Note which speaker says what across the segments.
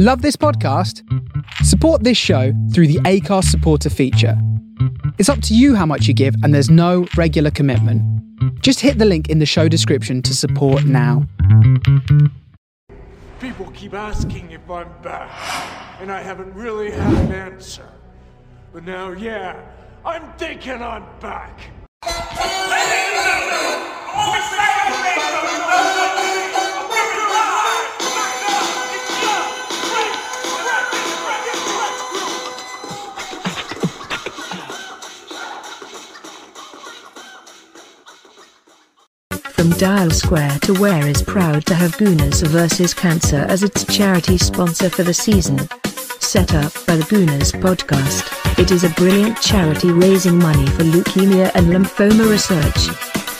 Speaker 1: Love this podcast? Support this show through the Acast supporter feature. It's up to you how much you give, and there's no regular commitment. Just hit the link in the show description to support now.
Speaker 2: People keep asking if I'm back, and I haven't really had an answer. But now, yeah, I'm thinking I'm back.
Speaker 3: From Dial Square to Where is proud to have Gooners vs. Cancer as its charity sponsor for the season. Set up by the Gooners podcast, it is a brilliant charity raising money for leukemia and lymphoma research.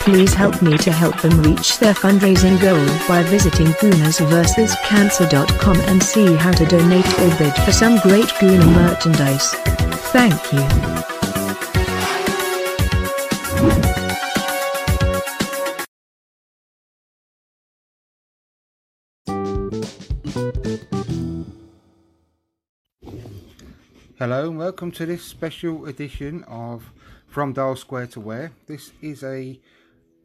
Speaker 3: Please help me to help them reach their fundraising goal by visiting goonersversuscancer.com and see how to donate or bid for some great Gooner merchandise. Thank you.
Speaker 4: Hello and welcome to this special edition of From Dial Square to Where. This is a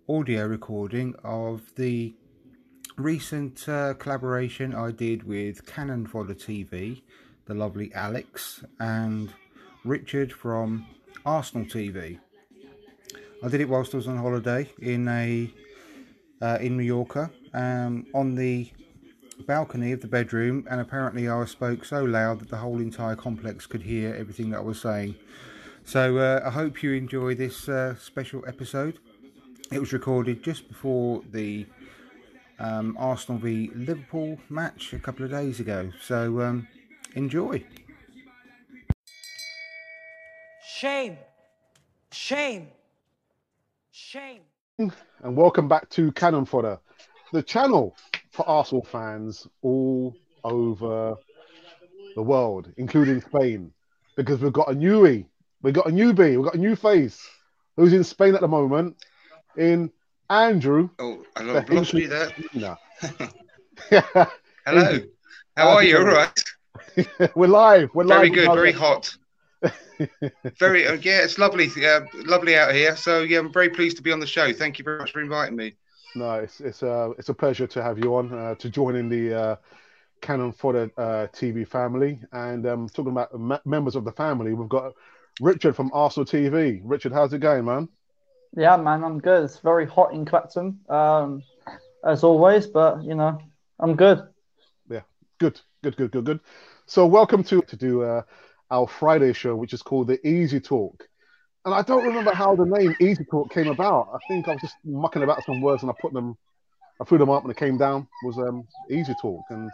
Speaker 4: audio recording of the recent uh, collaboration I did with Cannon Fodder TV, the lovely Alex, and Richard from Arsenal TV. I did it whilst I was on holiday in a uh, in Mallorca um, on the balcony of the bedroom, and apparently I spoke so loud that the whole entire complex could hear everything that I was saying. So uh, I hope you enjoy this uh, special episode. It was recorded just before the um, Arsenal v Liverpool match a couple of days ago. So um, enjoy.
Speaker 5: Shame. Shame. Shame.
Speaker 6: and welcome back to Cannon Fodder, the channel for Arsenal fans all over the world, including Spain, because we've got a newie, we've got a newbie, we've got a new face who's in Spain at the moment, in Andrew.
Speaker 7: Oh, I've lost there. Hello. How are you? All right.
Speaker 6: we're live. We're
Speaker 7: very
Speaker 6: live.
Speaker 7: good. Very hot. very uh, yeah, it's lovely. Uh, lovely out here. So yeah, I'm very pleased to be on the show. Thank you very much for inviting me.
Speaker 6: No, it's it's a it's a pleasure to have you on uh, to join in the uh, Cannon Fodder uh, TV family. And um, talking about m- members of the family, we've got Richard from Arsenal TV. Richard, how's it going, man?
Speaker 8: Yeah, man, I'm good. It's very hot in Clapton, um, as always, but you know, I'm good.
Speaker 6: Yeah, good, good, good, good, good. So, welcome to to do uh, our Friday show, which is called the Easy Talk. And I don't remember how the name Easy Talk came about. I think I was just mucking about some words and I put them, I threw them up and it came down was um, Easy Talk. And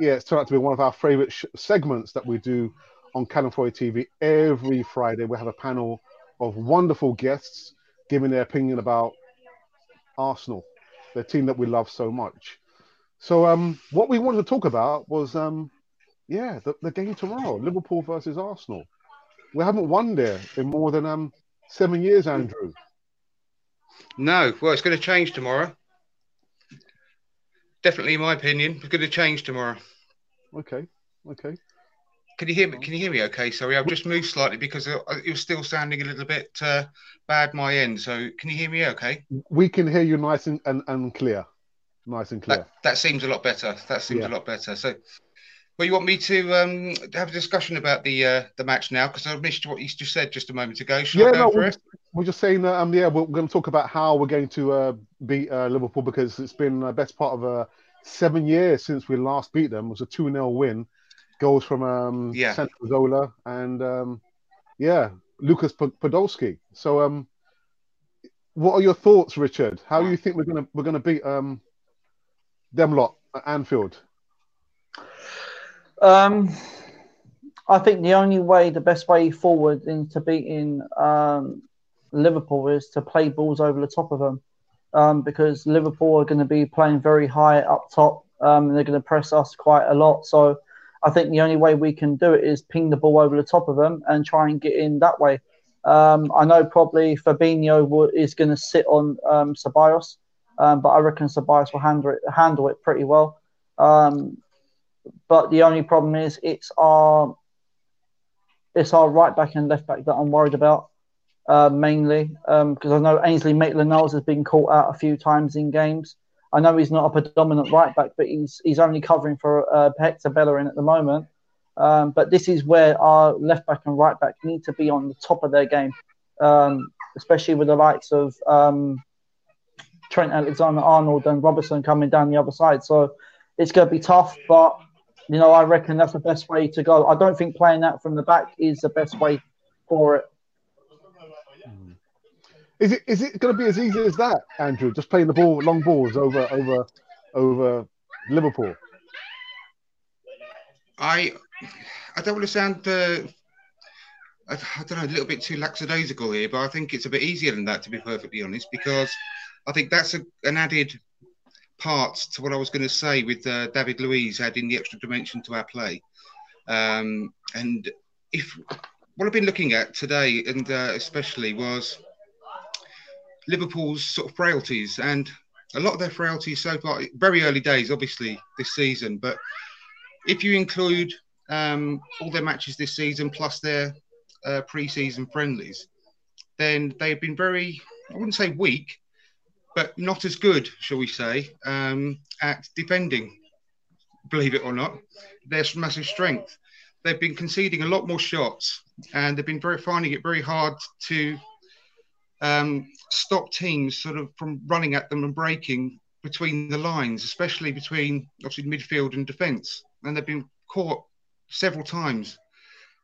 Speaker 6: yeah, it's turned out to be one of our favorite sh- segments that we do on Fodder TV every Friday. We have a panel of wonderful guests giving their opinion about Arsenal, the team that we love so much. So um, what we wanted to talk about was um, yeah, the, the game tomorrow, Liverpool versus Arsenal. We haven't won there in more than um seven years, Andrew.
Speaker 7: No, well, it's going to change tomorrow. Definitely, in my opinion, it's going to change tomorrow.
Speaker 6: Okay, okay.
Speaker 7: Can you hear me? Can you hear me? Okay, sorry, I've just moved slightly because it was still sounding a little bit uh, bad my end. So, can you hear me? Okay.
Speaker 6: We can hear you nice and, and, and clear, nice and clear.
Speaker 7: That, that seems a lot better. That seems
Speaker 6: Yeah.
Speaker 7: a lot better. So, well, you want me to um, have a discussion about the uh, the match now because I missed what you just said just a moment ago. Shall
Speaker 6: yeah,
Speaker 7: I go
Speaker 6: no, we're we're just saying that um, yeah, we're, going to talk about how we're going to uh, beat uh, Liverpool because it's been the best part of uh, seven years since we last beat them. It was a two 0 win, goals from um,
Speaker 7: Yeah.
Speaker 6: Santi Cazorla and um, yeah, Lucas Pod- Podolski. So um, what are your thoughts, Richard? How do you think we're gonna we're gonna beat um, them lot at Anfield?
Speaker 8: Um, I think the only way, the best way forward into beating um, Liverpool is to play balls over the top of them, um, because Liverpool are going to be playing very high up top. Um, and they're going to press us quite a lot. So I think the only way we can do it is ping the ball over the top of them and try and get in that way. Um, I know probably Fabinho is going to sit on um, Ceballos, um, but I reckon Ceballos will handle it, handle it pretty well. Um, but the only problem is it's our it's our right back and left back that I'm worried about uh, mainly because um, I know Ainsley Maitland-Niles has been caught out a few times in games. I know he's not a predominant right back, but he's he's only covering for uh, Hector Bellerin at the moment. Um, but this is where our left back and right back need to be on the top of their game, um, especially with the likes of um, Trent Alexander Arnold and Robertson coming down the other side. So it's going to be tough, but you know I reckon that's the best way to go. I don't think playing that from the back is the best way for it.
Speaker 6: Is it is it going to be as easy as that, Andrew? Just playing the ball, long balls over over over Liverpool.
Speaker 7: I I don't want to sound uh, I, I, don't know a little bit too lackadaisical here, but I think it's a bit easier than that to be perfectly honest, because I think that's a, an added part to what I was going to say with uh, David Luiz adding the extra dimension to our play. Um, and if what I've been looking at today, and uh, especially was Liverpool's sort of frailties and a lot of their frailties so far, very early days, obviously, this season. But if you include um, all their matches this season plus their uh, pre-season friendlies, then they've been very, I wouldn't say weak, but not as good, shall we say, um, at defending. Believe it or not, their massive strength. They've been conceding a lot more shots, and they've been very finding it very hard to um, stop teams sort of from running at them and breaking between the lines, especially between obviously midfield and defence. And they've been caught several times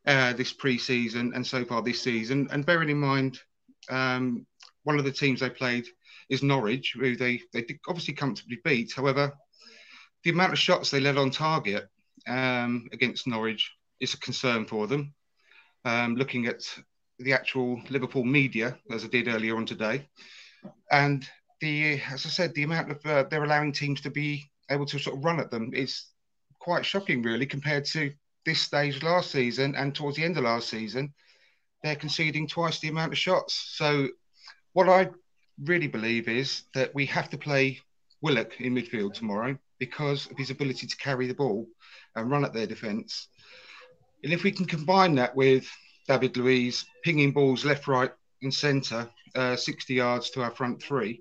Speaker 7: uh, this pre-season and so far this season. And bearing in mind, um, one of the teams they played is Norwich, who they they obviously comfortably beat. However, the amount of shots they let on target um, against Norwich is a concern for them. Um, looking at the actual Liverpool media, as I did earlier on today. And the, as I said, the amount of uh, they're allowing teams to be able to sort of run at them is quite shocking, really, compared to this stage last season and towards the end of last season. They're conceding twice the amount of shots. So, what I really believe is that we have to play Willock in midfield tomorrow because of his ability to carry the ball and run at their defence. And if we can combine that with David Luiz pinging balls left, right, and centre, uh, 60 yards to our front three,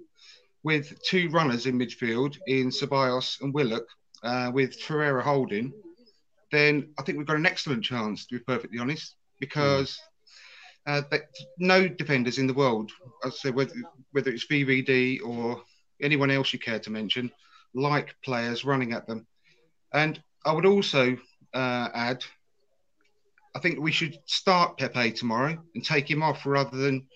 Speaker 7: with two runners in midfield in Ceballos and Willock, uh, with Torreira holding, then I think we've got an excellent chance, to be perfectly honest, because uh, no defenders in the world, I say whether, whether it's VVD or anyone else you care to mention, like players running at them. And I would also uh, add I think we should start Pepe tomorrow and take him off rather than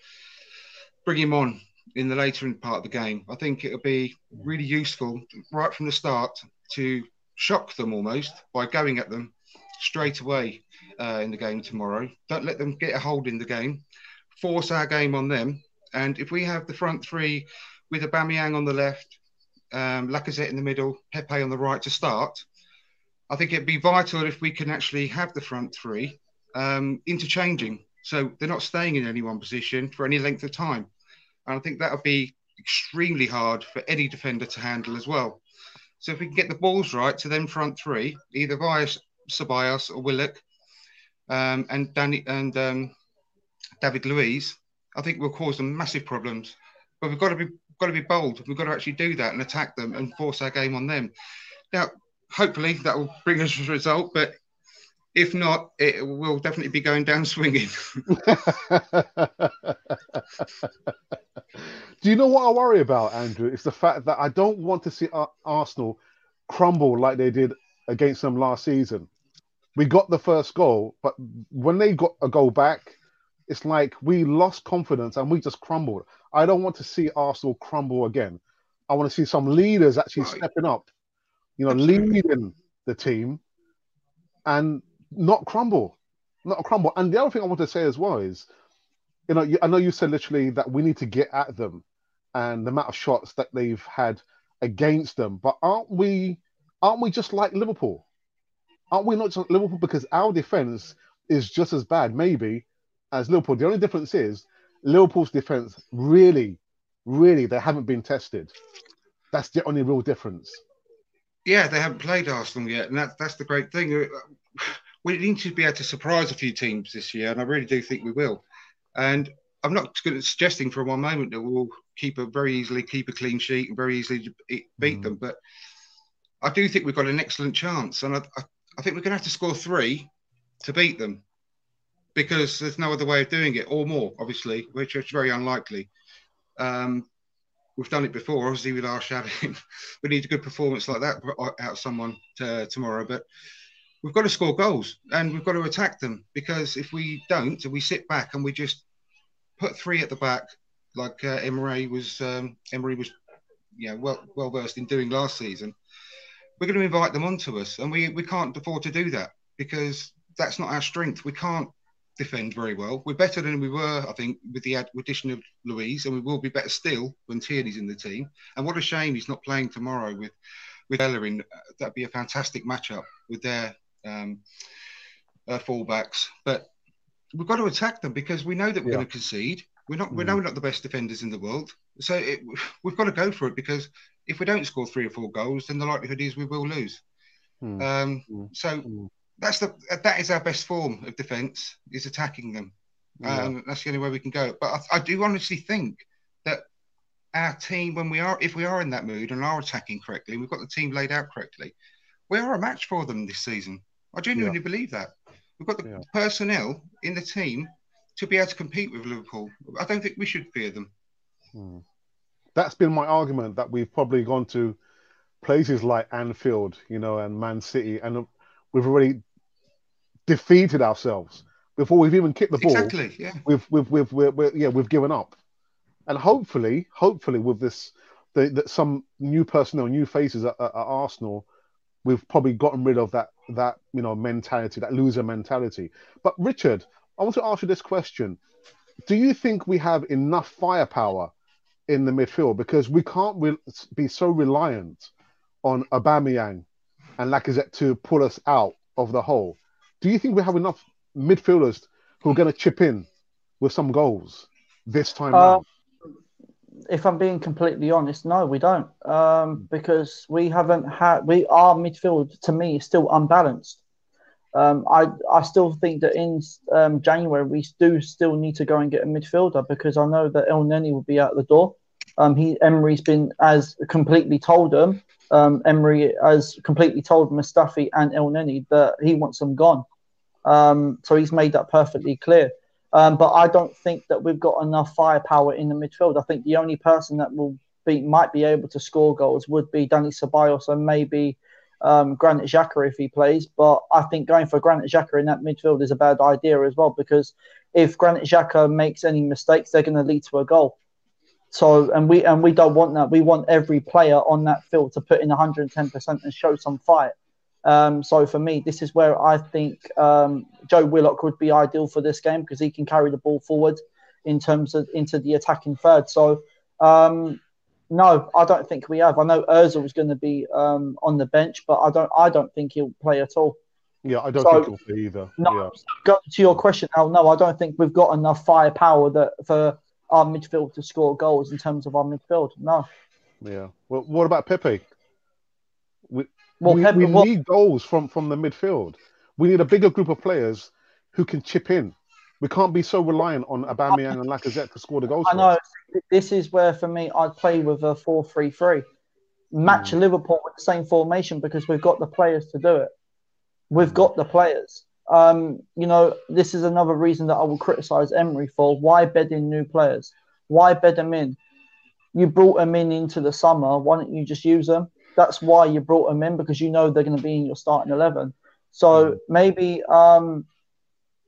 Speaker 7: bring him on in the later part of the game. I think it'll be really useful right from the start to shock them almost by going at them straight away uh, in the game tomorrow. Don't let them get a hold in the game. Force our game on them. And if we have the front three with Aubameyang on the left, um, Lacazette in the middle, Pepe on the right to start, I think it'd be vital if we can actually have the front three um, interchanging. So they're not staying in any one position for any length of time. And I think that would be extremely hard for any defender to handle as well. So if we can get the balls right to them front three, either via Ceballos or Willock um, and Danny and um, David Luiz, I think will cause them massive problems. But we've got to be got to be bold. We've got to actually do that and attack them and force our game on them. Now, hopefully that will bring us a result. But if not, it will definitely be going down swinging.
Speaker 6: Do you know what I worry about, Andrew? It's the fact that I don't want to see Arsenal crumble like they did against them last season. We got the first goal, but when they got a goal back, it's like we lost confidence and we just crumbled. I don't want to see Arsenal crumble again. I want to see some leaders actually right. stepping up, you know, Absolutely. leading the team and not crumble, not crumble. And the other thing I want to say as well is, you know, I know you said literally that we need to get at them and the amount of shots that they've had against them, but aren't we? Aren't we just like Liverpool? Aren't we not just Liverpool because our defense is just as bad, maybe, as Liverpool? The only difference is Liverpool's defense really, really, they haven't been tested. That's the only real difference.
Speaker 7: Yeah, they haven't played Arsenal yet, and that's that's the great thing. Uh, We need to be able to surprise a few teams this year, and I really do think we will. And I'm not suggesting for one moment that we'll keep a very easily keep a clean sheet and very easily beat mm. them, but I do think we've got an excellent chance, and I, I, I think we're going to have to score three to beat them because there's no other way of doing it, or more, obviously, which is very unlikely. Um, we've done it before, obviously, with Arshavin. we need a good performance like that out of someone to, tomorrow. But we've got to score goals and we've got to attack them because if we don't, we sit back and we just put three at the back, like uh, Emery was, um, Emery was, know, well well versed in doing last season. We're going to invite them onto us, and we we can't afford to do that because that's not our strength. We can't defend very well. We're better than we were, I think, with the addition of Luiz, and we will be better still when Tierney's in the team. And what a shame he's not playing tomorrow with with Bellerin. That'd be a fantastic matchup with their um, uh, fullbacks. But we've got to attack them because we know that we're yeah. going to concede. We're not. Mm. We know we're not the best defenders in the world. So it, we've got to go for it because if we don't score three or four goals, then the likelihood is we will lose. Mm. Um, mm. So mm. that's the that is our best form of defence is attacking them. Yeah. Um, that's the only way we can go. But I, I do honestly think that our team, when we are, if we are in that mood and are attacking correctly, we've got the team laid out correctly, we are a match for them this season. I genuinely yeah. believe that. We've got the yeah. personnel in the team to be able to compete with Liverpool. I don't think we should fear them.
Speaker 6: That's been my argument that we've probably gone to places like Anfield, you know, and Man City, and uh, we've already defeated ourselves before we've even kicked the ball.
Speaker 7: Exactly. Yeah.
Speaker 6: We've we've we've we've, we've yeah we've given up, and hopefully, hopefully with this, that some new personnel, new faces at, at Arsenal we've probably gotten rid of that that you know mentality, that loser mentality. But Richard, I want to ask you this question: Do you think we have enough firepower in the midfield? Because we can't re- be so reliant on Aubameyang and Lacazette to pull us out of the hole. Do you think we have enough midfielders who are going to chip in with some goals this time uh,
Speaker 8: if I'm being completely honest, no, we don't, um, because we haven't had we our midfield to me is still unbalanced. Um, I I still think that in um, January we do still need to go and get a midfielder because I know that Elneny will be out the door. Um, he Emery's been as completely told him. Um, Emery has completely told Mustafi and Elneny that he wants them gone. Um, so he's made that perfectly clear. Um, but I don't think that we've got enough firepower in the midfield. I think the only person that will be might be able to score goals would be Dani Ceballos and maybe um, Granit Xhaka if he plays. But I think going for Granit Xhaka in that midfield is a bad idea as well because if Granit Xhaka makes any mistakes, they're going to lead to a goal. So and we and we don't want that. We want every player on that field to put in 110% and show some fight. Um, so for me, this is where I think um, Joe Willock would be ideal for this game because he can carry the ball forward in terms of into the attacking third. So um, no, I don't think we have. I know Özil was going to be um, on the bench, but I don't. I don't think he'll play at all.
Speaker 6: Yeah, I don't so, think he'll play either.
Speaker 8: No, yeah. to your question, Al, no, I don't think we've got enough firepower that for our midfield to score goals in terms of our midfield. No.
Speaker 6: Yeah. Well, what about Pepe? We, well, we, Pepe, we need goals from from the midfield. We need a bigger group of players who can chip in. We can't be so reliant on Aubameyang and Lacazette to score the goals.
Speaker 8: I know. This is where, for me, I'd play with a 4 3 3. Match mm. Liverpool with the same formation because we've got the players to do it. We've got the players. Um, you know, this is another reason that I will criticise Emery for. Why bed in new players? Why bed them in? You brought them in into the summer. Why don't you just use them? That's why you brought them in because you know they're going to be in your starting 11. So mm. maybe um,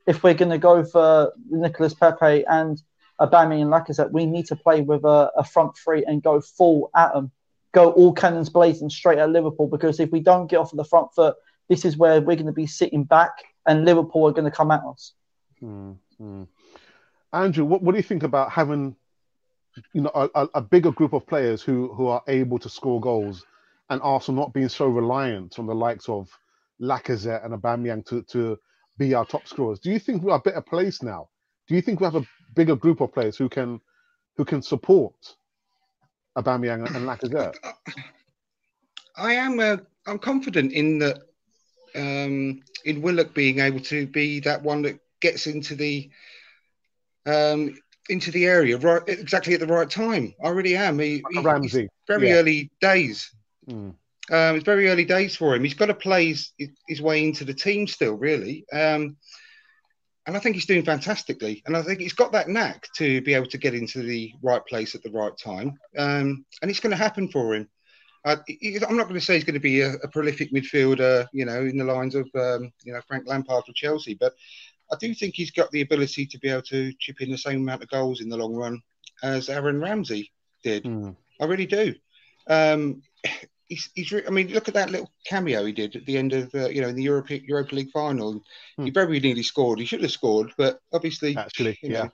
Speaker 8: if we're going to go for Nicolas Pepe and Aubameyang and Lacazette, we need to play with a, a, front three and go full at them, go all cannons blazing straight at Liverpool. Because if we don't get off of the front foot, this is where we're going to be sitting back and Liverpool are going to come at us.
Speaker 6: Mm-hmm. Andrew, what, what do you think about having you know a, a, bigger group of players who who are able to score goals and Arsenal not being so reliant on the likes of Lacazette and Aubameyang to, to be our top scorers. Do you think we are a better place now? Do you think we have a bigger group of players who can who can support Aubameyang and Lacazette?
Speaker 7: I am. Uh, I'm confident in that. Um, in Willock being able to be that one that gets into the um, into the area right exactly at the right time. I really am. He, he
Speaker 6: Ramsey,
Speaker 7: very
Speaker 6: yeah.
Speaker 7: early days.
Speaker 6: Mm.
Speaker 7: Um, it's very early days for him. He's got to play his, his way into the team still, really. Um, and I think he's doing fantastically. And I think he's got that knack to be able to get into the right place at the right time. Um, and it's going to happen for him. Uh, I'm not going to say he's going to be a, a prolific midfielder, you know, in the lines of, um, you know, Frank Lampard for Chelsea, but I do think he's got the ability to be able to chip in the same amount of goals in the long run as Aaron Ramsey did.
Speaker 6: Mm.
Speaker 7: I really do. Um, he's, he's re- I mean, look at that little cameo he did at the end of, uh, you know, in the Europa, Europa League final.
Speaker 6: Hmm.
Speaker 7: He very nearly scored. He should have scored, but obviously,
Speaker 6: Actually,
Speaker 7: you
Speaker 6: yeah.
Speaker 7: know,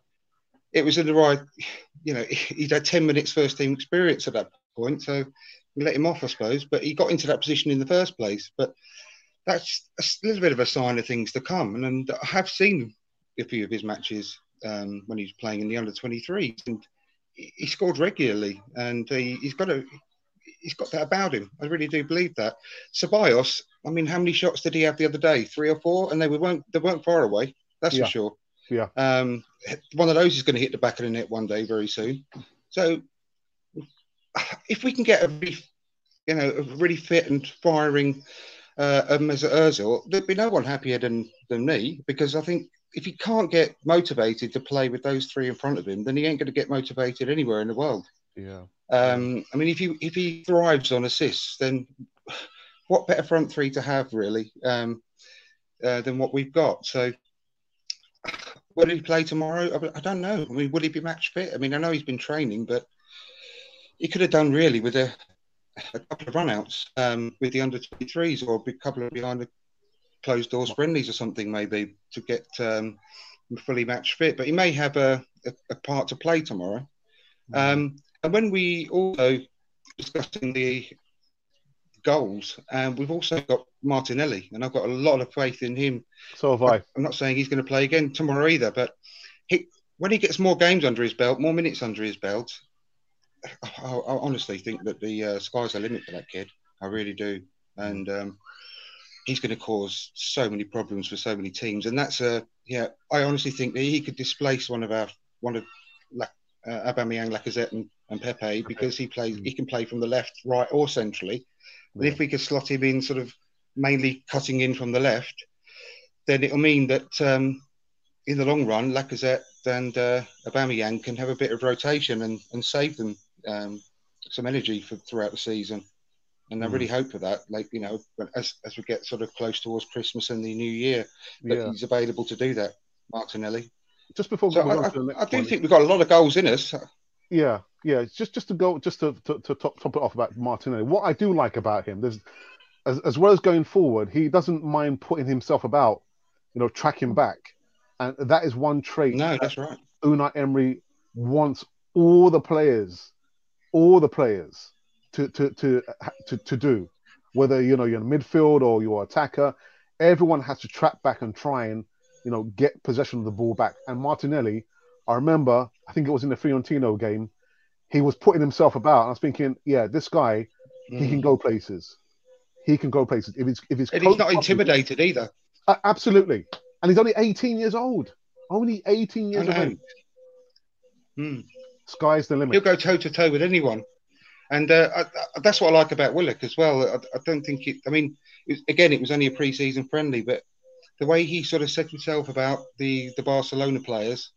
Speaker 7: it was in the right, you know, he'd had 10 minutes first team experience at that point. So we let him off, I suppose, but he got into that position in the first place. But that's a little bit of a sign of things to come. And, and I have seen a few of his matches um, when he was playing in the under 23s, and he, scored regularly. And he, he's got a he's got that about him. I really do believe that. Ceballos, I mean, how many shots did he have the other day? Three or four, and they were weren't they weren't far away. That's
Speaker 6: Yeah.
Speaker 7: for sure.
Speaker 6: Yeah.
Speaker 7: Um, one of those is going to hit the back of the net one day very soon. So if we can get a really, you know, a really fit and firing uh, Mesut Ozil, there'd be no one happier than than me because I think if he can't get motivated to play with those three in front of him, then he ain't going to get motivated anywhere in the world.
Speaker 6: Yeah.
Speaker 7: Um, I mean, if he if he thrives on assists, then what better front three to have really um, uh, than what we've got? So, will he play tomorrow? I, I don't know. I mean, will he be match fit? I mean, I know he's been training, but he could have done really with a, a couple of runouts um, with the under 23s or a couple of behind the closed doors friendlies or something maybe to get um, fully match fit. But he may have a, a, a part to play tomorrow. Um, and when we also discussing the goals, um, we've also got Martinelli, and I've got a lot of faith in him.
Speaker 6: So have I.
Speaker 7: I'm not saying he's going to play again tomorrow either, but he, when he gets more games under his belt, more minutes under his belt, I, I honestly think that the uh, sky's the limit for that kid. I really do, and um, he's going to cause so many problems for so many teams. And that's a yeah. I honestly think that he could displace one of our one of La- uh, Aubameyang, Lacazette, and, and Pepe because he plays. He can play from the left, right, or centrally. And if we could slot him in, sort of mainly cutting in from the left, then it'll mean that um, in the long run, Lacazette and uh, Aubameyang can have a bit of rotation and, and save them um, some energy for throughout the season. And I
Speaker 6: Mm.
Speaker 7: really hope for that. Like you know, as as we get sort of close towards Christmas and the New Year, that
Speaker 6: Yeah.
Speaker 7: he's available to do that. Martinelli.
Speaker 6: Just before
Speaker 7: So I,
Speaker 6: on to the
Speaker 7: I, do
Speaker 6: one,
Speaker 7: think we've got a lot of goals in us.
Speaker 6: Yeah, yeah. Just just to go, just to to, to top, top it off about Martinelli. What I do like about him, there's as as well as going forward, he doesn't mind putting himself about, you know, tracking back, and that is one trait.
Speaker 7: No,
Speaker 6: that
Speaker 7: that's right.
Speaker 6: Unai Emery wants all the players, all the players to to to to, to do, whether you know you're in midfield or you're attacker, everyone has to track back and try and you know get possession of the ball back. And Martinelli, I remember, I think it was in the Fiorentina game, he was putting himself about. And I was thinking, yeah, this guy, he can go places. He can go places if it's if.
Speaker 7: Mm. And he's not intimidated either.
Speaker 6: Uh, absolutely, and he's only 18 years old. Only 18 years of age.
Speaker 7: Hmm.
Speaker 6: Sky's the limit.
Speaker 7: He'll go toe to toe with anyone, and uh, I, I, that's what I like about Willock as well. I, I don't think it. I mean, it was, again, it was only a pre-season friendly, but the way he sort of said himself about the the Barcelona players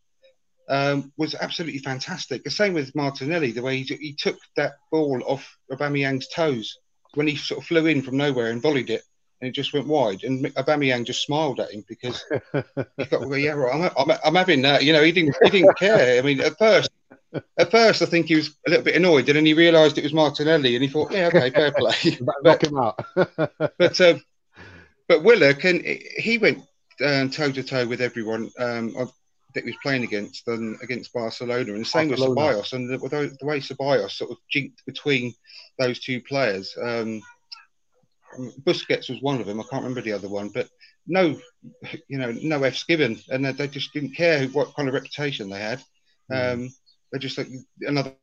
Speaker 7: um, was absolutely fantastic. The same with Martinelli, the way he, he took that ball off Aubameyang's toes when he sort of flew in from nowhere and volleyed it, and it just went wide. And Aubameyang just smiled at him because he thought, "Well, yeah, right, I'm, I'm, I'm having that." You know, he didn't he didn't care. I mean, at first. At first, I think he was a little bit annoyed, and then he realised it was Martinelli, and he thought, "Yeah, okay, fair play."
Speaker 6: Knock him out.
Speaker 7: but um, but Willock and he went toe to toe with everyone um, that he was playing against um, against Barcelona, and the same with
Speaker 6: Barcelona.
Speaker 7: Ceballos. And the, the, way Ceballos sort of jinked between those two players, um, Busquets was one of them. I can't remember the other one, but no, you know, no F's given, and they, they just didn't care what kind of reputation they had. Um, they're just like another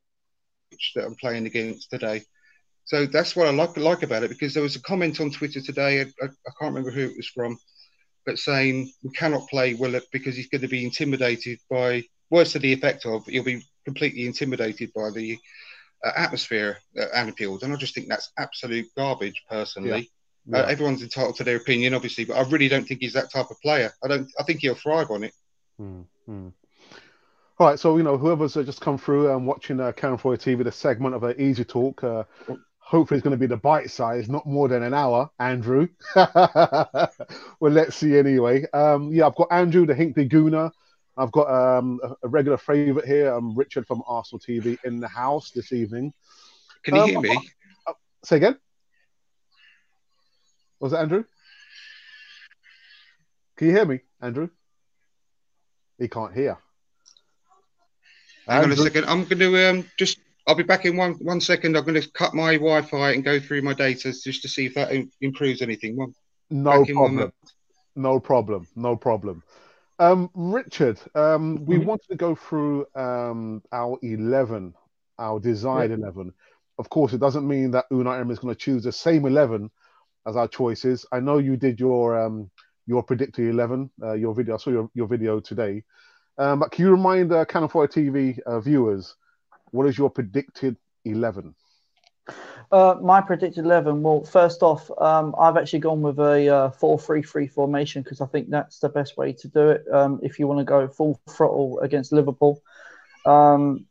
Speaker 7: that I'm playing against today. So that's what I like like about it because there was a comment on Twitter today. I, I, I can't remember who it was from, but saying we cannot play Willock because he's going to be intimidated by worse to the effect of he'll be completely intimidated by the uh, atmosphere at Anfield, and I just think that's absolute garbage. Personally,
Speaker 6: Yeah.
Speaker 7: Uh, everyone's entitled to their opinion, obviously, but I really don't think he's that type of player. I don't. I think he'll thrive on it.
Speaker 6: Hmm, hmm. All right, so you know whoever's uh, just come through and watching uh, Cannon Fodder TV, the segment of uh, Easy Talk. Uh, hopefully, it's going to be the bite size, not more than an hour. Andrew. well, let's see anyway. Um, yeah, I've got Andrew, the Hinkley Gooner. I've got um, a, regular favourite here, um, Richard from Arsenal TV, in the house this evening.
Speaker 7: Can you
Speaker 6: Um,
Speaker 7: hear me?
Speaker 6: Say again. Was it Andrew? Can you hear me, Andrew? He can't hear.
Speaker 7: Hang on a second. I'm going to um, just. I'll be back in one one second. I'm going to cut my Wi-Fi and go through my data just to see if that improves anything. One,
Speaker 6: No
Speaker 7: in one
Speaker 6: problem. No problem. No problem. Um, Richard, um, we
Speaker 8: Mhm.
Speaker 6: wanted to go through um, our 11, our desired 11. Of course, it doesn't mean that Unai Emery is going to choose the same 11 as our choices. I know you did your um, your predicted 11, uh, your video. I saw your, your video today. Um, but can you remind uh, Cannon Fodder TV uh, viewers what is your predicted 11?
Speaker 8: Uh, my predicted 11. Well, first off, um, I've actually gone with a uh, 4 3 3 formation because I think that's the best way to do it um, if you want to go full throttle against Liverpool. Um,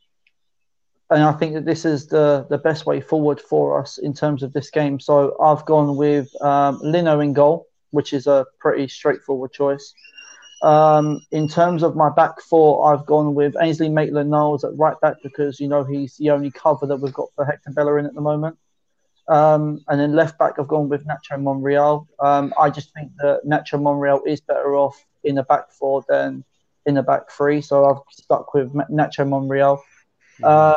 Speaker 8: and I think that this is the, the best way forward for us in terms of this game. So I've gone with um, Leno in goal, which is a pretty straightforward choice. Um, in terms of my back four, I've gone with Ainsley Maitland-Niles at right back because you know he's the only cover that we've got for Hector Bellerin at the moment. Um, and then left back, I've gone with Nacho Monreal. Um, I just think that Nacho Monreal is better off in the back four than in the back three, so I've stuck with Nacho Monreal. Uh,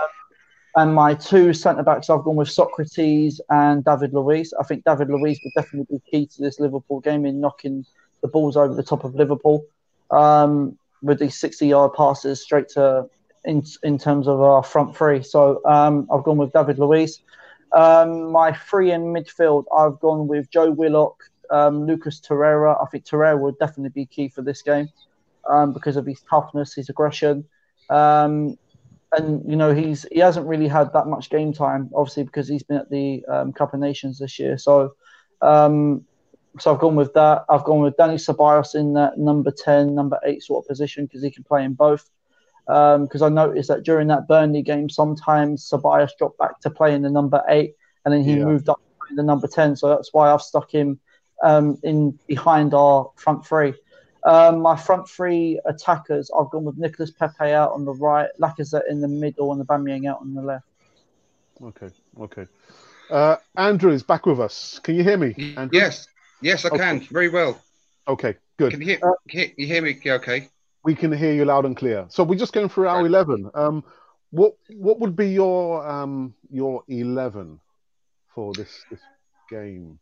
Speaker 8: and my two centre backs, I've gone with Sokratis and David Luiz. I think David Luiz would definitely be key to this Liverpool game in knocking the balls over the top of Liverpool um, with these 60 yard passes straight to in, in terms of our front three. So um, I've gone with David Luiz. Um, my three in midfield, I've gone with Joe Willock, um, Lucas Torreira. I think Torreira would definitely be key for this game um, because of his toughness, his aggression. Um, and you know he's he hasn't really had that much game time, obviously because he's been at the Cup of Nations this year. So, um, so I've gone with that. I've gone with Danny Ceballos in that number ten, number eight sort of position because he can play in both. Because I noticed that during that Burnley game, sometimes Ceballos dropped back to play in the number eight, and then he
Speaker 6: Yeah.
Speaker 8: moved up to the number ten. So that's why I've stuck him um, in behind our front three. Um, my front three attackers, I've gone with Nicolas Pepe out on the right, Lacazette in the middle, and Aubameyang out on the left.
Speaker 6: Okay, okay. Uh, Andrew is back with us. Can you hear me? Andrew?
Speaker 7: Yes, yes, I
Speaker 6: Okay.
Speaker 7: can very well.
Speaker 6: Okay, good.
Speaker 7: Can you hear?
Speaker 6: Uh,
Speaker 7: can you hear me? Okay.
Speaker 6: we can hear you loud and clear. So we're just going through our eleven. Um, what what would be your um your eleven for this this game?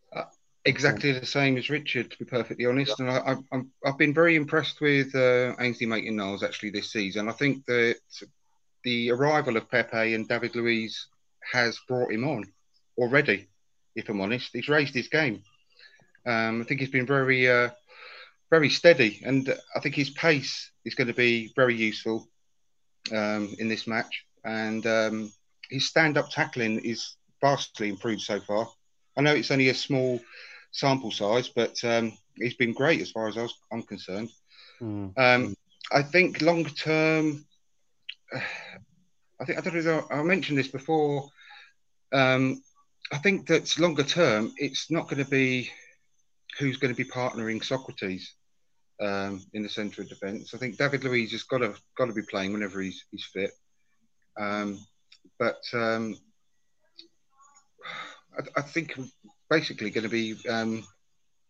Speaker 7: Exactly the same as Richard, to be perfectly honest. And I, I, I've been very impressed with uh, Ainsley Maitland-Niles actually this season. I think that the arrival of Pepe and David Luiz has brought him on already. If I'm honest, he's raised his game. Um, I think he's been very, uh, very steady, and I think his pace is going to be very useful um, in this match. And um, his stand-up tackling is vastly improved so far. I know it's only a small sample size, but um, he's been great as far as I was, I'm concerned.
Speaker 6: Hmm.
Speaker 7: Um, I think long term, I think I don't know. I mentioned this before. Um, I think that longer term, it's not going to be who's going to be partnering Sokratis um, in the centre of defence. I think David Luiz has got to got to be playing whenever he's he's fit. Um, but um, I, I think basically going to be um,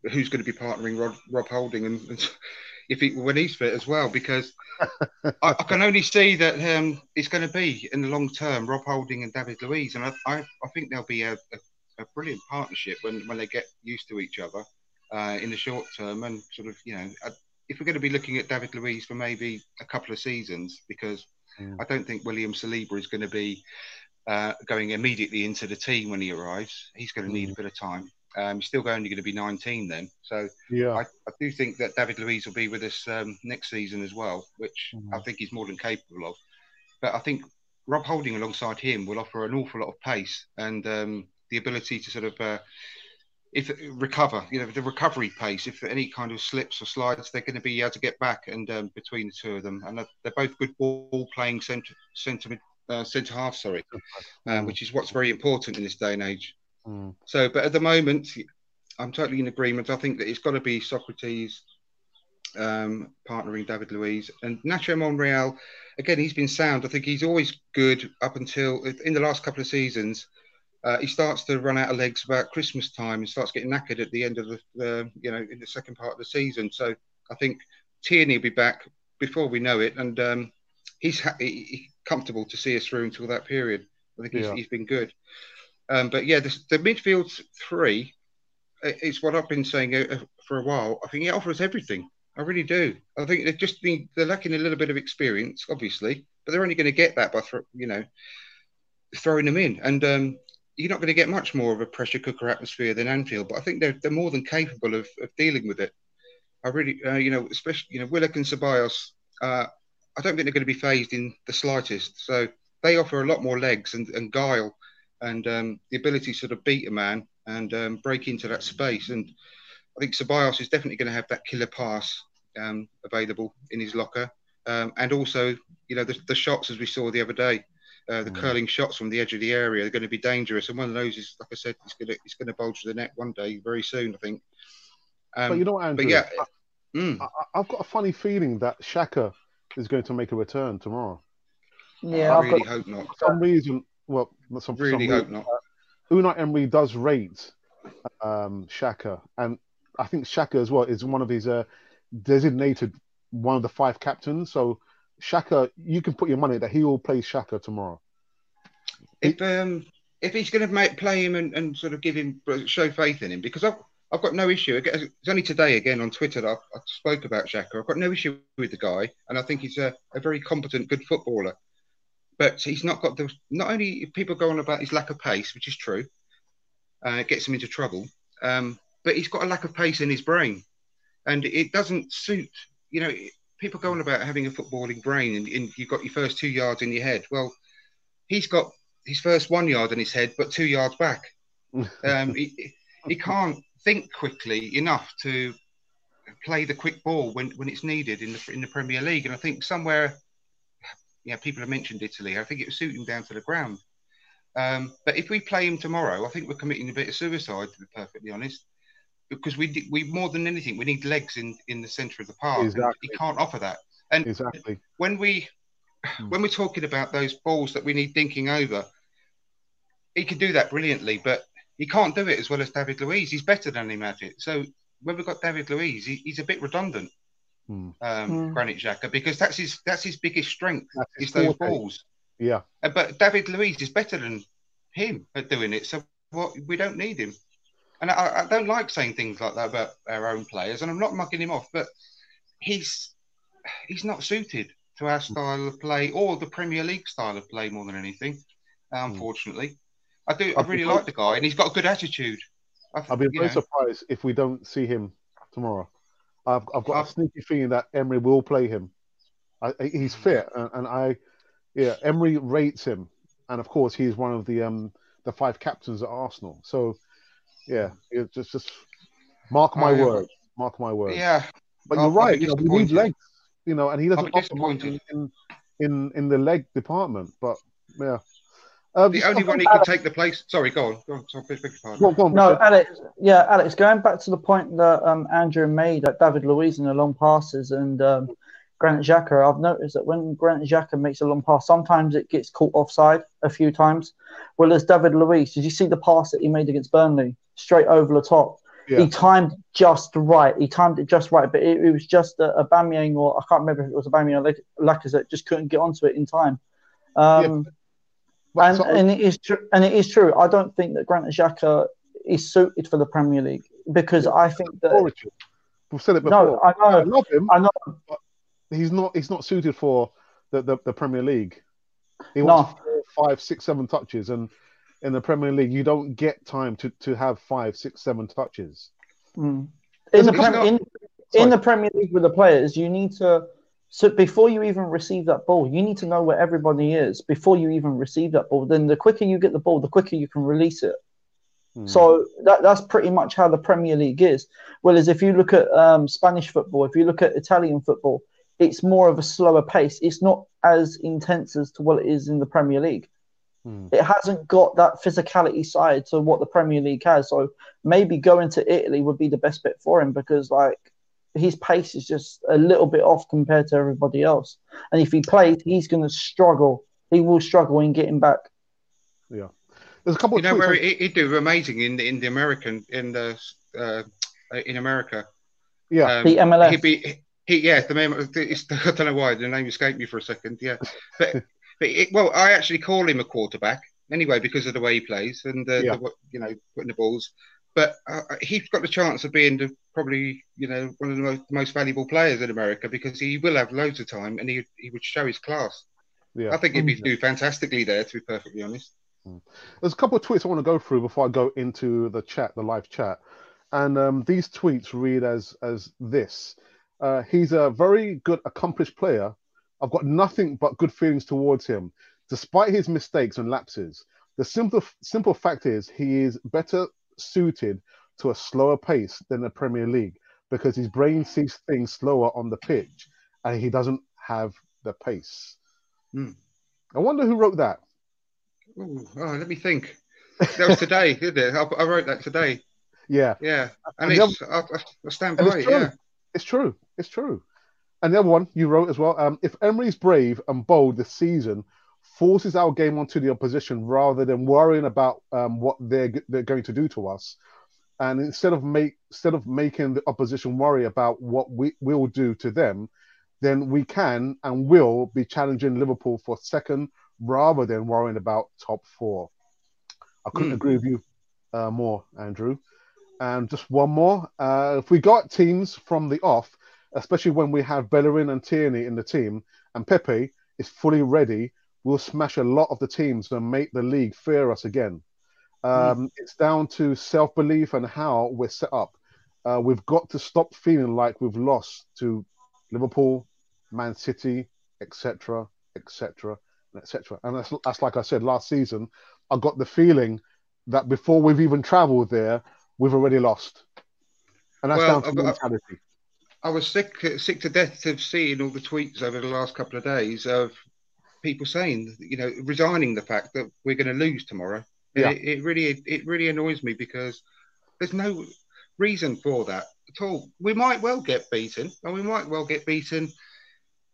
Speaker 7: who's going to be partnering Rob, Rob Holding and, and if he, when he's fit as well, because I, I can only see that um, it's going to be in the long term Rob Holding and David Luiz, and I, I, I think there'll be a, a, a brilliant partnership when, when they get used to each other uh, in the short term, and sort of you know uh, if we're going to be looking at David Luiz for maybe a couple of seasons, because
Speaker 6: Mm.
Speaker 7: I don't think William Saliba is going to be uh, going immediately into the team when he arrives. He's going to need a bit of time. Um, he's still only going to be 19 then. So
Speaker 6: Yeah.
Speaker 7: I, I do think that David Luiz will be with us um, next season as well, which I think he's more than capable of. But I think Rob Holding alongside him will offer an awful lot of pace and um, the ability to sort of uh, if recover, you know, the recovery pace. If any kind of slips or slides, they're going to be able to get back. And um, between the two of them, and they're- they're both good ball playing centre centre uh, centre half, sorry, um, which is what's very important in this day and age.
Speaker 6: Mm.
Speaker 7: So, but at the moment, I'm totally in agreement. I think that it's got to be Sokratis um, partnering David Luiz and Nacho Monreal. Again, he's been sound. I think he's always good up until in the last couple of seasons. Uh, he starts to run out of legs about Christmas time and starts getting knackered at the end of the, the you know, in the second part of the season. So I think Tierney will be back before we know it, and um, he's ha- he, comfortable to see us through until that period. I think he's,
Speaker 6: Yeah.
Speaker 7: he's been good. Um, but yeah, the, the midfield three uh, is what I've been saying uh, for a while. I think it offers everything. I really do. I think they just need, they're lacking a little bit of experience, obviously, but they're only going to get that by thro- you know throwing them in. And um, you're not going to get much more of a pressure cooker atmosphere than Anfield. But I think they're they're more than capable of, of dealing with it. I really, uh, you know, especially you know Willock and Ceballos. Uh, I don't think they're going to be phased in the slightest. So they offer a lot more legs and, and guile and um, the ability to sort of beat a man and um, break into that space. And I think Ceballos is definitely going to have that killer pass um, available in his locker. Um, and also, you know, the, the shots as we saw the other day, uh, the curling shots from the edge of the area are going to be dangerous. And one of those is, like I said, it's going to it's going to bulge the net one day very soon, I think. Um,
Speaker 6: but you know what, Andrew?
Speaker 7: but yeah,
Speaker 6: I,
Speaker 7: mm,
Speaker 6: I, I've got a funny feeling that Xhaka is going to make a return tomorrow.
Speaker 8: Yeah,
Speaker 7: I
Speaker 8: I've
Speaker 7: really
Speaker 8: got,
Speaker 7: hope not.
Speaker 6: For some reason, well, not some, for some
Speaker 7: Really
Speaker 6: reason,
Speaker 7: hope not.
Speaker 6: Unai Emery does rate um, Xhaka, and I think Xhaka as well is one of his uh, designated one of the five captains. So Xhaka, you can put your money that he will play Xhaka tomorrow.
Speaker 7: if um if he's going to make play him and, and sort of give him show faith in him because I've I've got no issue. It's only today again on Twitter that I, I spoke about Xhaka. I've got no issue with the guy, and I think he's a, a very competent, good footballer. But he's not got the. Not only people go on about his lack of pace, which is true, uh, it gets him into trouble. Um, but he's got a lack of pace in his brain, and it doesn't suit. You know, people go on about having a footballing brain, and, and you've got your first two yards in your head. Well, he's got his first one yard in his head, but two yards back. Um, he, he can't think quickly enough to play the quick ball when, when it's needed in the in the Premier League. And I think somewhere, yeah, people have mentioned Italy. I think it would suit him down to the ground. Um, but if we play him tomorrow, I think we're committing a bit of suicide, to be perfectly honest, because we we more than anything we need legs in in the centre of the park.
Speaker 6: Exactly.
Speaker 7: He can't offer that. And
Speaker 6: Exactly.
Speaker 7: when we when we're talking about those balls that we need thinking over, he can do that brilliantly, but he can't do it as well as David Luiz. He's better than him at it. So when we've got David Luiz, he, he's a bit redundant,
Speaker 6: Hmm.
Speaker 7: um,
Speaker 8: Hmm.
Speaker 7: Granit Xhaka, because that's his that's his biggest strength
Speaker 6: That's
Speaker 7: is those
Speaker 6: forte.
Speaker 7: balls.
Speaker 6: Yeah.
Speaker 7: Uh, But David Luiz is better than him at doing it. So what we don't need him. And I, I don't like saying things like that about our own players, and I'm not mucking him off, but he's he's not suited to our style of play or the Premier League style of play more than anything. uh, Unfortunately, I do. I
Speaker 6: I'd
Speaker 7: really like the guy, and he's got a good attitude. I,
Speaker 6: I'll be very
Speaker 7: know,
Speaker 6: surprised if we don't see him tomorrow. I've, I've got
Speaker 7: Uh,
Speaker 6: a sneaky feeling that Emery will play him. I, I- he's fit, and, and I, yeah, Emery rates him, and of course he's one of the um the five captains at Arsenal. So, yeah, it just just mark my
Speaker 7: I, uh,
Speaker 6: word, mark my word.
Speaker 7: yeah,
Speaker 6: but
Speaker 7: I'll-
Speaker 6: you're right. You know, we need
Speaker 7: disappointed.
Speaker 6: legs. You know, and he doesn't
Speaker 7: be
Speaker 6: offer much in, in in in the leg department. But yeah, um,
Speaker 7: the only one he could take the place. Sorry, go on. Go on. Sorry, beg your pardon.
Speaker 6: Go on, go on,
Speaker 8: No,
Speaker 6: Richard.
Speaker 8: Alex. Yeah, Alex. Going back to the point that um, Andrew made that David Luiz and the long passes and um, Granit Xhaka, I've noticed that when Granit Xhaka makes a long pass, sometimes it gets caught offside a few times. Whereas David Luiz, did you see the pass that he made against Burnley, straight over the top?
Speaker 6: Yeah.
Speaker 8: He timed just right. He timed it just right, but it, it was just a, Aubameyang or I can't remember if it was Aubameyang or Lac- Lacazette just couldn't get onto it in time. Um,
Speaker 6: But
Speaker 8: and, and it is true. And it is true. I don't think that Granit Xhaka is suited for the Premier League because I think that
Speaker 6: we've said it before.
Speaker 8: no, I
Speaker 6: I love him.
Speaker 8: I know.
Speaker 6: He's not he's not suited for the, the, the Premier League. He
Speaker 8: No.
Speaker 6: wants four five, six, seven touches, and in the Premier League, you don't get time to, to have five, six, seven touches.
Speaker 8: Mm. In the, Prem- in, in the Premier League with the players, you need to. So before you even receive that ball, you need to know where everybody is before you even receive that ball. Then the quicker you get the ball, the quicker you can release it. So that, that's pretty much how the Premier League is. Whereas if you look at um, Spanish football, if you look at Italian football, it's more of a slower pace. It's not as intense as to what it is in the Premier League. It hasn't got that physicality side to what the Premier League has. So maybe going to Italy would be the best bet for him because like his pace is just a little bit off compared to everybody else. And if he plays, he's going to struggle. He will struggle in getting back.
Speaker 6: Yeah. There's a couple
Speaker 7: You
Speaker 6: of
Speaker 7: know where
Speaker 6: on-
Speaker 7: he, he'd do amazing in the in the American in the uh, in America.
Speaker 6: Yeah.
Speaker 7: Um,
Speaker 8: The MLS.
Speaker 7: He'd be he yeah the name it's, I don't know why the name escaped me for a second. Yeah, but but it, well I actually call him a quarterback anyway because of the way he plays and the,
Speaker 6: Yeah.
Speaker 7: the you know putting the balls. But uh, he's got the chance of being the, probably you know one of the most, most valuable players in America because he will have loads of time and he he would show his class.
Speaker 6: Yeah.
Speaker 7: I think he'd be do fantastically there to be perfectly honest.
Speaker 6: There's a couple of tweets I want to go through before I go into the chat, the live chat. And um, these tweets read as as this: uh, He's a very good, accomplished player. I've got nothing but good feelings towards him, despite his mistakes and lapses. The simple simple fact is he is better suited to a slower pace than the Premier League because his brain sees things slower on the pitch, and he doesn't have the pace.
Speaker 7: Hmm.
Speaker 6: I wonder who wrote that.
Speaker 7: Ooh, oh, let me think. That was today, didn't it? I, I wrote that today.
Speaker 6: Yeah.
Speaker 7: Yeah, and
Speaker 6: And
Speaker 7: it's, I, I- I stand by it.
Speaker 6: true.
Speaker 7: Yeah,
Speaker 6: It's true. It's true. And the other one you wrote as well. Um, if Emery's brave and bold this season, forces our game onto the opposition rather than worrying about um, what they're they're going to do to us, and instead of make instead of making the opposition worry about what we will do to them, then we can and will be challenging Liverpool for second rather than worrying about top four. I couldn't
Speaker 7: Hmm.
Speaker 6: agree with you uh, more, Andrew. And just one more. Uh, if we got teams from the off, especially when we have Bellerin and Tierney in the team, and Pepe is fully ready, we'll smash a lot of the teams and make the league fear us again. Um, It's down to self belief and how we're set up. Uh, we've got to stop feeling like we've lost to Liverpool, Man City, etc., etc., etc. And that's, that's like I said last season. I got the feeling that before we've even travelled there, we've already lost, and that's
Speaker 7: Well,
Speaker 6: down to
Speaker 7: I've-
Speaker 6: mentality.
Speaker 7: I was sick sick to death of seeing all the tweets over the last couple of days of people saying, you know, resigning the fact that we're going to lose tomorrow.
Speaker 6: Yeah.
Speaker 7: It, it really it really annoys me because there's no reason for that at all. We might well get beaten, and we might well get beaten.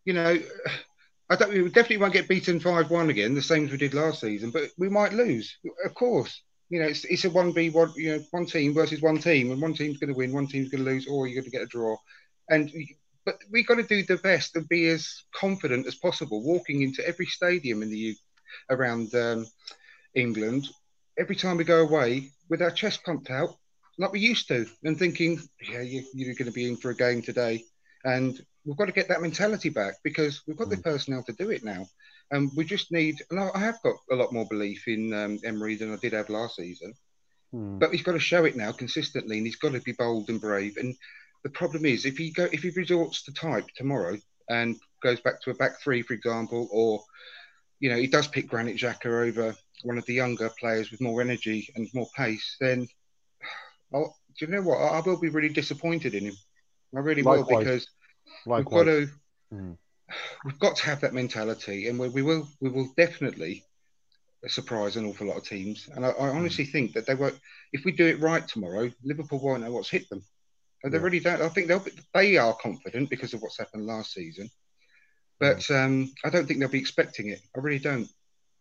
Speaker 7: You know, I don't. We definitely won't get beaten five one again, the same as we did last season. But we might lose, of course. You know, it's, it's a one v one. You know, one team versus one team, and one team's going to win, one team's going to lose, or you're going to get a draw. And but we've got to do the best and be as confident as possible, walking into every stadium in the U around um, England. Every time we go away, with our chest pumped out, like we used to, and thinking, yeah, you, you're going to be in for a game today, and we've got to get that mentality back because we've got the personnel to do it now, and we just need. And I I have got a lot more belief in um, Emery than I did have last season. But he's got to show it now consistently, and he's got to be bold and brave. And the problem is, if he go, if he resorts to type tomorrow and goes back to a back three, for example, or you know he does pick Granit Xhaka over one of the younger players with more energy and more pace, then I'll, do you know what? I, I will be really disappointed in him. I really will because
Speaker 6: Likewise.
Speaker 7: we've got to
Speaker 6: Mm.
Speaker 7: We've got to have that mentality, and we, we will we will definitely surprise an awful lot of teams. And I, I honestly think that they won't. If we do it right tomorrow, Liverpool won't know what's hit them. And they
Speaker 6: Yeah.
Speaker 7: really don't. I think they'll be, they are confident because of what's happened last season, but um, I don't think they'll be expecting it. I really don't.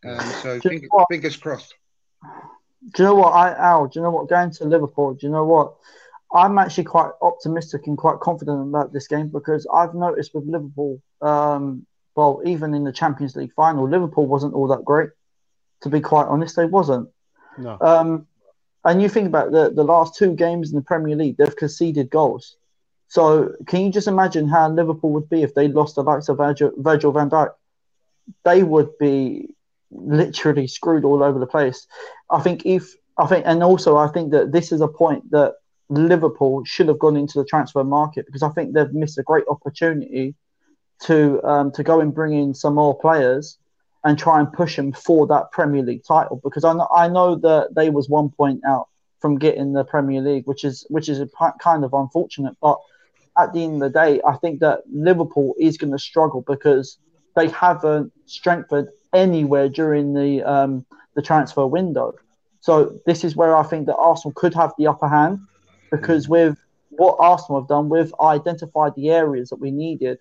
Speaker 7: Um, so
Speaker 8: Do
Speaker 7: fingers, fingers crossed.
Speaker 8: Do you know what, I Al? Do you know what? Going to Liverpool, do you know what? I'm actually quite optimistic and quite confident about this game because I've noticed with Liverpool, um, well, even in the Champions League final, Liverpool wasn't all that great. To be quite honest, they wasn't.
Speaker 6: No.
Speaker 8: Um, and you think about the the last two games in the Premier League, they've conceded goals. So can you just imagine how Liverpool would be if they lost the likes of Virgil, Virgil van Dijk? They would be literally screwed all over the place. I think if I think, and also I think that this is a point that Liverpool should have gone into the transfer market because I think they've missed a great opportunity to um, to go and bring in some more players and try and push them for that Premier League title because I know, I know that they was one point out from getting the Premier League, which is which is kind of unfortunate. But at the end of the day, I think that Liverpool is going to struggle because they haven't strengthened anywhere during the um, the transfer window. So this is where I think that Arsenal could have the upper hand because with what Arsenal have done, we've identified the areas that we needed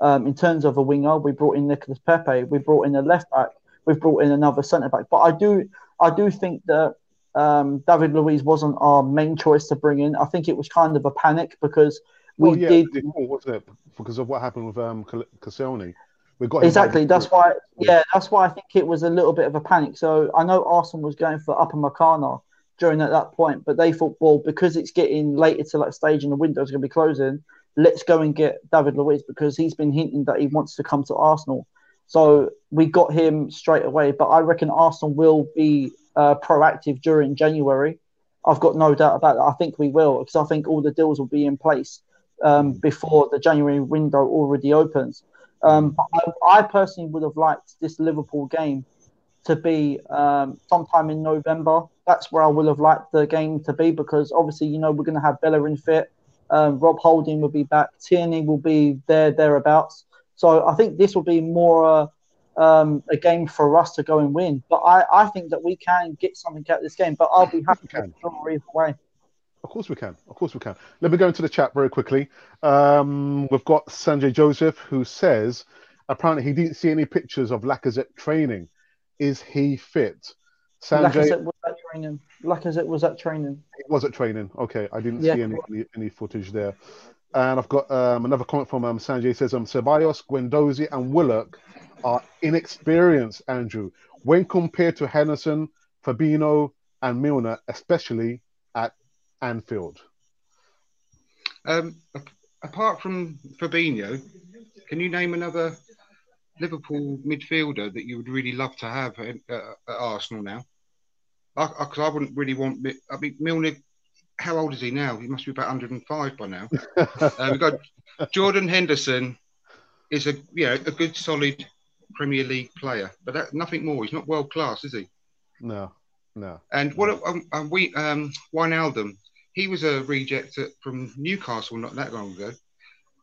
Speaker 8: um, in terms of a winger. We brought in Nicolas Pepe, we brought in a left back, we've brought in another centre back. But I do I do think that um, David Luiz wasn't our main choice to bring in. I think it was kind of a panic because we
Speaker 6: well, yeah,
Speaker 8: did.
Speaker 6: wasn't it? Because of what happened with um, Koscielny. We got
Speaker 8: exactly. That's why. Yeah, that's why I think it was a little bit of a panic. So I know Arsenal was going for Upamecano during at that point, but they thought, well, because it's getting later to that stage and the window's going to be closing, let's go and get David Luiz because he's been hinting that he wants to come to Arsenal. So we got him straight away. But I reckon Arsenal will be uh, proactive during January. I've got no doubt about that. I think we will because I think all the deals will be in place um, before the January window already opens. Um, I, I, personally would have liked this Liverpool game to be um, sometime in November. That's where I would have liked the game to be because obviously, you know, we're going to have Bellerin fit. Um, Rob Holding will be back. Tierney will be there, thereabouts. So I think this will be more uh, um, a game for us to go and win. But I, I think that we can get something out of this game. But I'll be happy to draw either way.
Speaker 6: Of course we can. Of course we can. Let me go into the chat very quickly. Um, we've got Sanjay Joseph who says apparently he didn't see any pictures of Lacazette training. Is he fit?
Speaker 8: Sanjay Lacazette was at training. Lacazette was at training.
Speaker 6: He was at training. Okay, I didn't yeah. see any, any, any footage there. And I've got um, another comment from um, Sanjay says um, Ceballos, Guendouzi, and Willock are inexperienced, Andrew, when compared to Henderson, Fabinho, and Milner, especially at Anfield.
Speaker 7: Um, apart from Fabinho, can you name another Liverpool midfielder that you would really love to have at, uh, at Arsenal now? Because I, I, I, wouldn't really want. I mean, Milner. How old is he now? He must be about 105 by now. uh, we've got Jordan Henderson. Is a you know a good solid Premier League player, but that, nothing more. He's not world class, is he?
Speaker 6: No, no.
Speaker 7: And what um, um, we um, Wijnaldum, he was a reject from Newcastle not that long ago.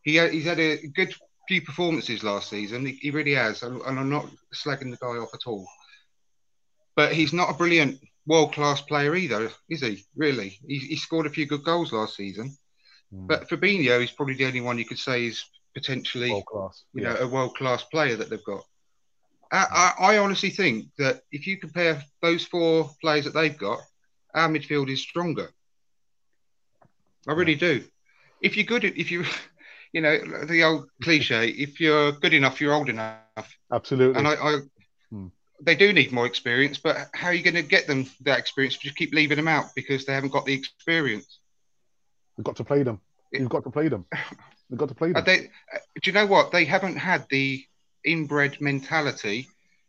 Speaker 7: He he's had a good few performances last season. He, he really has, and, and I'm not slagging the guy off at all. But he's not a brilliant world class player either, is he? Really, he, he scored a few good goals last season. Mm. But Fabinho is probably the only one you could say is potentially, world class. you yeah. know, a world class player that they've got. I, I, honestly think that if you compare those four players that they've got, our midfield is stronger. I really do. If you're good, if you, you know, the old cliche, if you're good enough, you're old enough.
Speaker 6: Absolutely.
Speaker 7: And I, I hmm. they do need more experience, but how are you going to get them that experience if you keep leaving them out because they haven't got the experience?
Speaker 6: You've got to play them. You've got to play them. You've got to play them.
Speaker 7: They, uh, do you know what? They haven't had the inbred mentality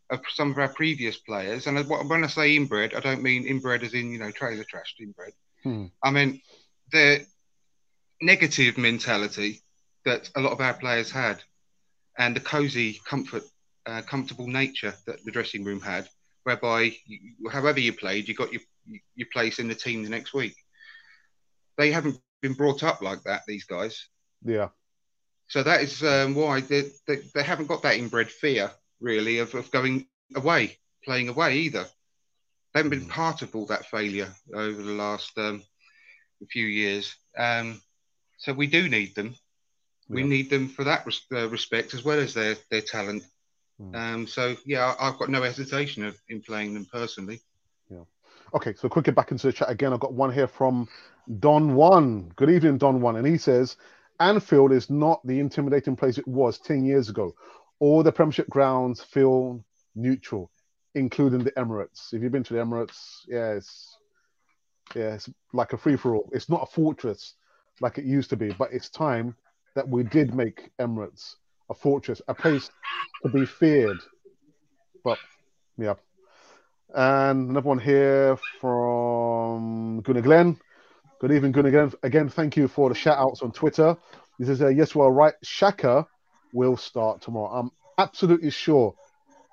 Speaker 7: of some of our previous players. And when I say inbred, I don't mean inbred as in, you know, trailer trashed inbred. Hmm. I mean the negative mentality that a lot of our players had and the cozy comfort, uh, comfortable nature that the dressing room had, whereby you, however you played, you got your, your place in the team the next week. They haven't been brought up like that, these guys.
Speaker 6: Yeah.
Speaker 7: So that is um, why they, they, they, haven't got that inbred fear, really, of, of going away, playing away either. They haven't been mm. part of all that failure over the last um, few years. Um, so we do need them. Yeah. We need them for that res- uh, respect as well as their, their talent. Mm. Um, so, yeah, I, have got no hesitation of, in playing them personally.
Speaker 6: Yeah. Okay, so quickly back into the chat again. I've got one here from Don One. Good evening, Don One. And he says, Anfield is not the intimidating place it was 10 years ago. All the Premiership grounds feel neutral, including the Emirates. If you've been to the Emirates, yeah, it's, yeah, it's like a free for all. It's not a fortress like it used to be, but it's time that we did make Emirates a fortress, a place to be feared. But Yeah. And another one here from Gunnar Glenn. Good evening, Gunnar Glenn. Again, thank you for the shout outs on Twitter. This is a Yes, well, right. Xhaka will start tomorrow. I'm absolutely sure,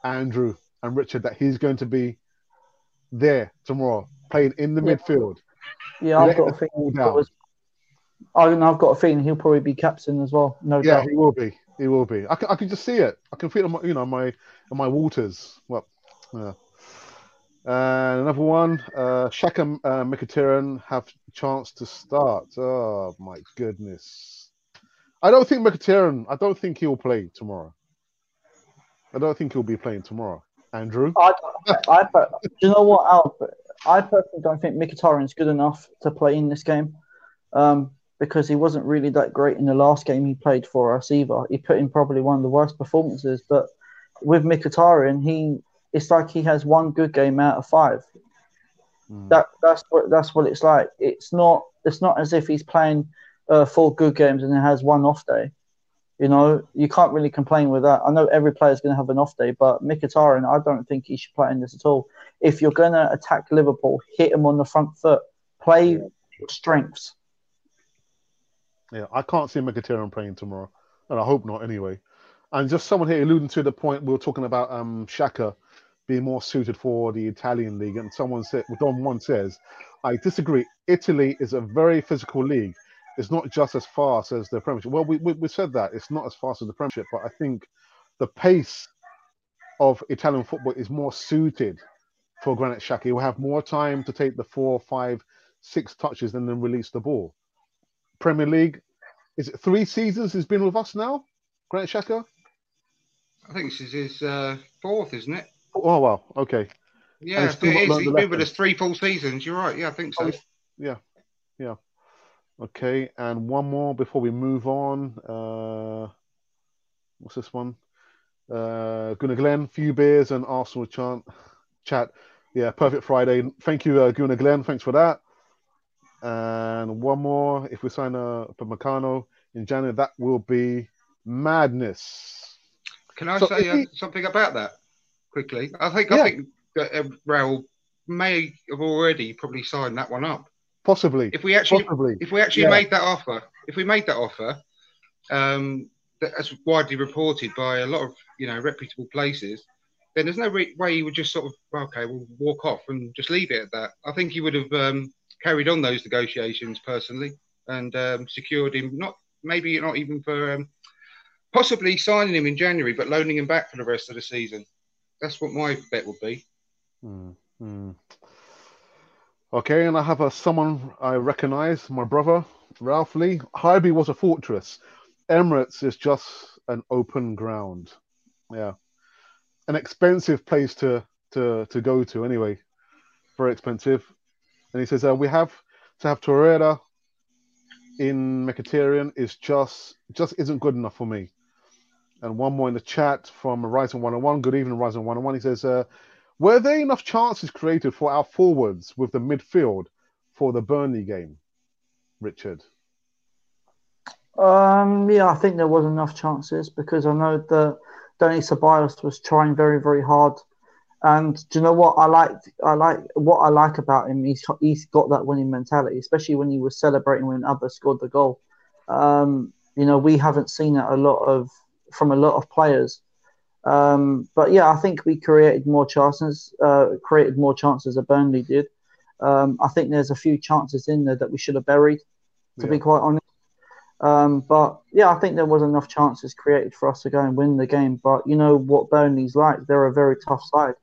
Speaker 6: Andrew and Richard, that he's going to be there tomorrow, playing in the
Speaker 8: Yeah.
Speaker 6: midfield.
Speaker 8: Yeah, I've got a
Speaker 6: us
Speaker 8: feeling.
Speaker 6: all
Speaker 8: he'll
Speaker 6: down.
Speaker 8: probably- I, I've got a feeling he'll probably be captain as well. No
Speaker 6: Yeah,
Speaker 8: doubt.
Speaker 6: he will be. He will be. I can, I can just see it. I can feel it, on my, you know, my on my waters. Well, yeah. And another one, uh, Xhaka uh, Mkhitaryan have chance to start. Oh my goodness! I don't think Mkhitaryan. I don't think he'll play tomorrow. I don't think he'll be playing tomorrow. Andrew,
Speaker 8: I, I, do you know what, Al? I personally don't think Mkhitaryan's good enough to play in this game, um, because he wasn't really that great in the last game he played for us either. He put in probably one of the worst performances. But with Mkhitaryan, he it's like he has one good game out of five.
Speaker 6: Hmm.
Speaker 8: That that's what that's what it's like. It's not it's not as if he's playing uh, four good games and then has one off day. You know, you can't really complain with that. I know every player's going to have an off day, but Mkhitaryan, I don't think he should play in this at all. If you're going to attack Liverpool, hit them on the front foot, play strengths.
Speaker 6: Yeah, I can't see Mkhitaryan playing tomorrow, and I hope not anyway. And just someone here alluding to the point we were talking about um, Xhaka being more suited for the Italian league, and someone said, well, Don one says, I disagree. Italy is a very physical league. It's not just as fast as the Premiership. Well, we, we, we said that it's not as fast as the Premiership, but I think the pace of Italian football is more suited for Granit Xhaka. He will have more time to take the four, five, six touches and then release the ball. Premier League, is it three seasons he's been with us now? Granit Xhaka?
Speaker 7: I think this is his uh, fourth, isn't it?
Speaker 6: Oh, wow. Okay.
Speaker 7: Yeah, it is. He's been with us three full seasons. You're right. Yeah, I think so.
Speaker 6: Yeah. Yeah. Okay. And one more before we move on. Uh, what's this one? Uh, Gunnar Glenn, few beers and Arsenal chant, chat. Yeah, perfect Friday. Thank you, uh, Gunnar Glenn. Thanks for that. And one more. If we sign uh, Upamecano in January, that will be madness.
Speaker 7: Can I
Speaker 6: So
Speaker 7: say uh,
Speaker 6: he-
Speaker 7: something about that quickly? I think
Speaker 6: Yeah.
Speaker 7: I think that uh, Raul may have already probably signed that one up.
Speaker 6: Possibly.
Speaker 7: If we actually
Speaker 6: Possibly.
Speaker 7: if we actually
Speaker 6: Yeah.
Speaker 7: made that offer, if we made that offer, um, that's widely reported by a lot of you know reputable places, then there's no re- way he would just sort of okay, we'll walk off and just leave it at that. I think he would have um, carried on those negotiations personally and um, secured him. Not maybe not even for um, possibly signing him in January, but loaning him back for the rest of the season. That's what my bet would be.
Speaker 6: Hmm, hmm. Okay, and I have a someone I recognise, my brother, Ralph Lee. Highbury was a fortress. Emirates is just an open ground. Yeah. An expensive place to to to go to anyway. Very expensive. And he says uh, we have to have Torreira in Mkhitaryan is just just isn't good enough for me. And one more in the chat from Horizon 101. Good evening, Horizon 101. He says, uh, were there enough chances created for our forwards with the midfield for the Burnley game, Richard?
Speaker 8: Um, yeah, I think there was enough chances because I know that Dani Ceballos was trying very, very hard. And do you know what I like? I like what I like about him. He's he's got that winning mentality, especially when he was celebrating when others scored the goal. Um, you know, we haven't seen that a lot of from a lot of players. Um, but yeah, I think we created more chances. Uh, created more chances than Burnley did. Um, I think there's a few chances in there that we should have buried. To be quite honest. Um, but yeah, I think there was enough chances created for us to go and win the game. But you know what Burnley's like; they're a very tough side,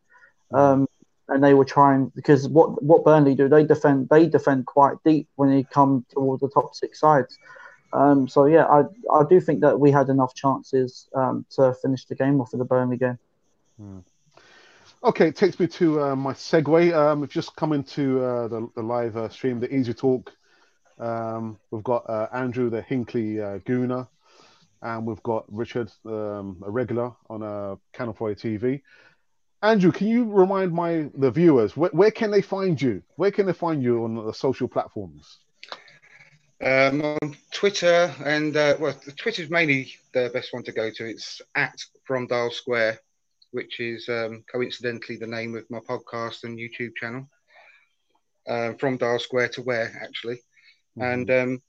Speaker 8: um, and they were trying because what what Burnley do they defend they defend quite deep when they come towards the top six sides. Um, so yeah, I I do think that we had enough chances um, to finish the game off of the Burnley game.
Speaker 6: Okay, it takes me to uh, my segue. Um, we've just come into uh, the, the live uh, stream, the Easy Talk. Um, we've got uh, Andrew, the Hinckley uh, Gooner, and we've got Richard, um, a regular on uh, Cannon Fodder TV. Andrew, can you remind my the viewers where, where can they find you? Where can they find you on the social platforms?
Speaker 7: Um, on Twitter and uh, well, Twitter's mainly the best one to go to. It's at From Dial Square. which is um, coincidentally the name of my podcast and YouTube channel. Um, from Dial Square to Where, actually. Mm-hmm. And um,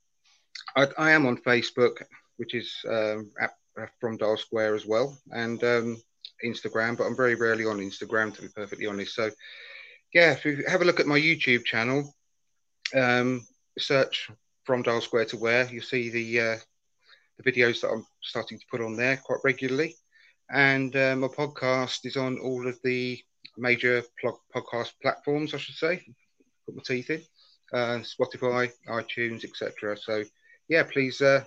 Speaker 7: I, I, am on Facebook, which is um, at, uh, from Dial Square as well, and um, Instagram, but I'm very rarely on Instagram, to be perfectly honest. So, yeah, if you have a look at my YouTube channel, um, search from Dial Square to Where, you'll see the uh, the videos that I'm starting to put on there quite regularly. And uh, my podcast is on all of the major podcast platforms, I should say. Put my teeth in, uh, Spotify, iTunes, etc. So, yeah, please uh,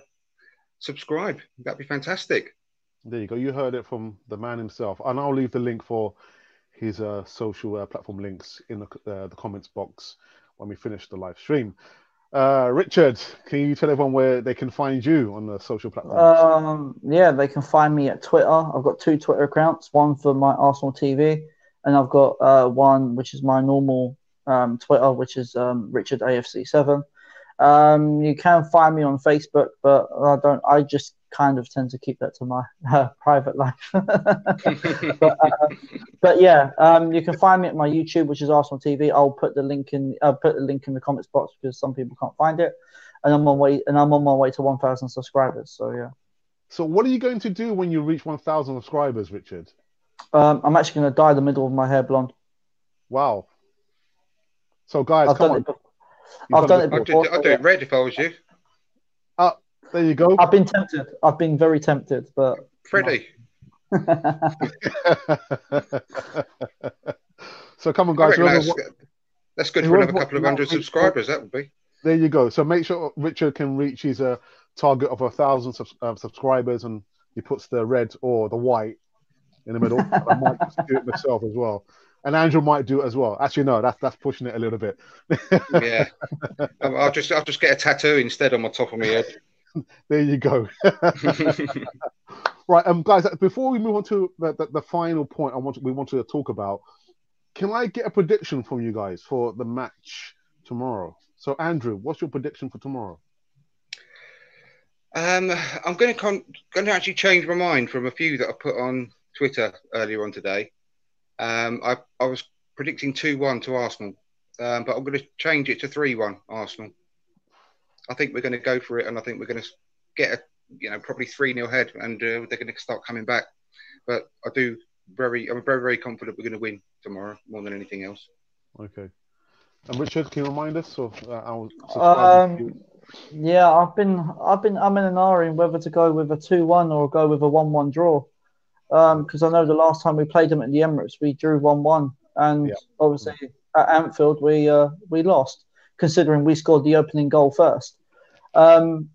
Speaker 7: subscribe. That'd be fantastic.
Speaker 6: There you go. You heard it from the man himself, and I'll leave the link for his uh, social uh, platform links in the, uh, the comments box when we finish the live stream. Uh, Richard, can you tell everyone where they can find you on the social platforms?
Speaker 8: Um, yeah, they can find me at Twitter. I've got two Twitter accounts, one for my Arsenal TV, and I've got uh, one which is my normal um, Twitter, which is um, Richard AFC7. Um, you can find me on Facebook, but I don't. I just kind of tend to keep that to my uh, private life. but, uh, but, yeah, um, you can find me at my YouTube, which is Arsenal TV. I'll put the link in. I'll put the link in the comments box because some people can't find it, and I'm on way and I'm on my way to 1,000 subscribers. So yeah.
Speaker 6: So what are you going to do when you reach 1,000 subscribers, Richard?
Speaker 8: Um, I'm actually going to dye the middle of my hair blonde.
Speaker 6: Wow. So guys,
Speaker 8: I've
Speaker 6: come on.
Speaker 8: It. Before. I've done it
Speaker 7: I'd do,
Speaker 8: before.
Speaker 7: I'd do it red if I was you.
Speaker 6: Uh, there you go.
Speaker 8: I've been tempted. I've been very tempted, but
Speaker 7: Freddie.
Speaker 6: so come on, guys.
Speaker 7: reckon that's, that's good for another couple of hundred subscribers. That would be.
Speaker 6: there you go. So make sure Richard can reach his uh, target of a thousand subs- uh, subscribers, and he puts the red or the white in the middle. I might just do it myself as well. And Andrew might do it as well. Actually, no, that's that's pushing it a little bit.
Speaker 7: Yeah. I'll just I'll just get a tattoo instead on my top of my head.
Speaker 6: there you go. right, um, guys. Before we move on to the, the, the final point, I want to, we want to talk about. Can I get a prediction from you guys for the match tomorrow? So, Andrew, what's your prediction for tomorrow?
Speaker 7: Um, I'm going to con- going to actually change my mind from a few that I put on Twitter earlier on today. Um, I I was predicting two one to Arsenal, um, but I'm going to change it to three one Arsenal. I think we're going to go for it, and I think we're going to get a you know probably three 0 head, and uh, they're going to start coming back. But I do very I'm very very confident we're going to win tomorrow more than anything else.
Speaker 6: Okay. And Richard, can you remind us of uh, our?
Speaker 8: Um, yeah, I've been, I've been, I'm in an hour in whether to go with a two-one or go with a one-one draw, because I know the last time we played them at the Emirates, we drew one-one, and
Speaker 6: Yeah.
Speaker 8: obviously at Anfield we uh, we lost, considering we scored the opening goal first. Um,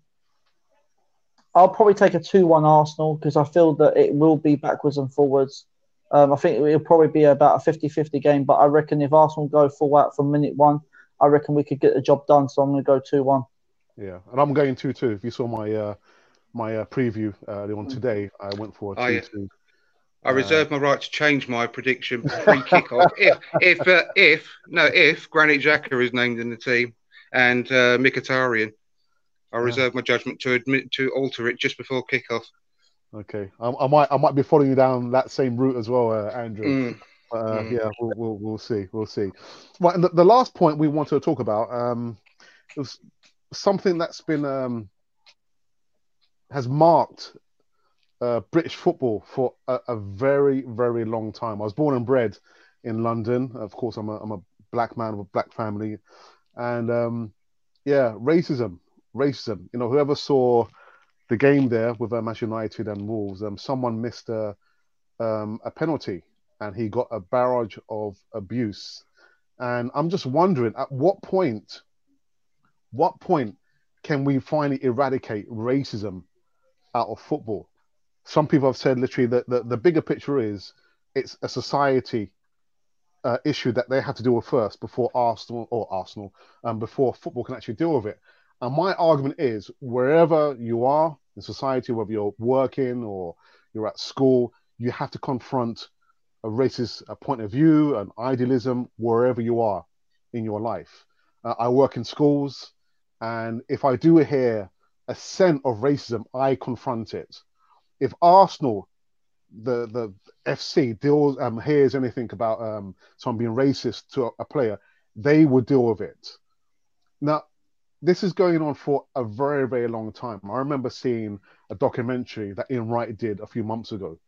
Speaker 8: I'll probably take a two-one Arsenal because I feel that it will be backwards and forwards. Um, I think it'll probably be about a 50-50 game, but I reckon if Arsenal go full out from minute one, I reckon we could get the job done. So I'm going to go two-one.
Speaker 6: Yeah, and I'm going two two. If you saw my uh, my uh, preview uh,
Speaker 8: Mm.
Speaker 6: on today, I went for a two
Speaker 7: Oh, yeah. I reserve my right to change my prediction pre kickoff if if uh, if no if Granit Xhaka is named in the team and uh, Mkhitaryan. I reserve my judgment to admit to alter it just before kickoff.
Speaker 6: Okay, I, I might I might be following you down that same route as well, uh, Andrew.
Speaker 7: Mm.
Speaker 6: Uh,
Speaker 7: Mm.
Speaker 6: Yeah, we'll, we'll we'll see, we'll see. Right, and the, the last point we want to talk about um, was something that's been um, has marked uh, British football for a, a very very long time. I was born and bred in London. Of course, I'm a I'm a black man with a black family, and um, yeah, racism, racism. You know, whoever saw the game there with uh, Manchester United and Wolves, um, someone missed a um, a penalty and he got a barrage of abuse. And I'm just wondering, at what point, what point can we finally eradicate racism out of football? Some people have said literally that the, the bigger picture is it's a society uh, issue that they have to deal with first before Arsenal or Arsenal, um, before football can actually deal with it. And my argument is wherever you are in society, whether you're working or you're at school, you have to confront a racist uh, point of view, an idealism, wherever you are in your life. Uh, I work in schools, and if I do hear a scent of racism, I confront it. If Arsenal the the FC deals um hears anything about um someone being racist to a, a player, they will deal with it. Now, this is going on for a very very long time. I remember seeing a documentary that Ian Wright did a few months ago,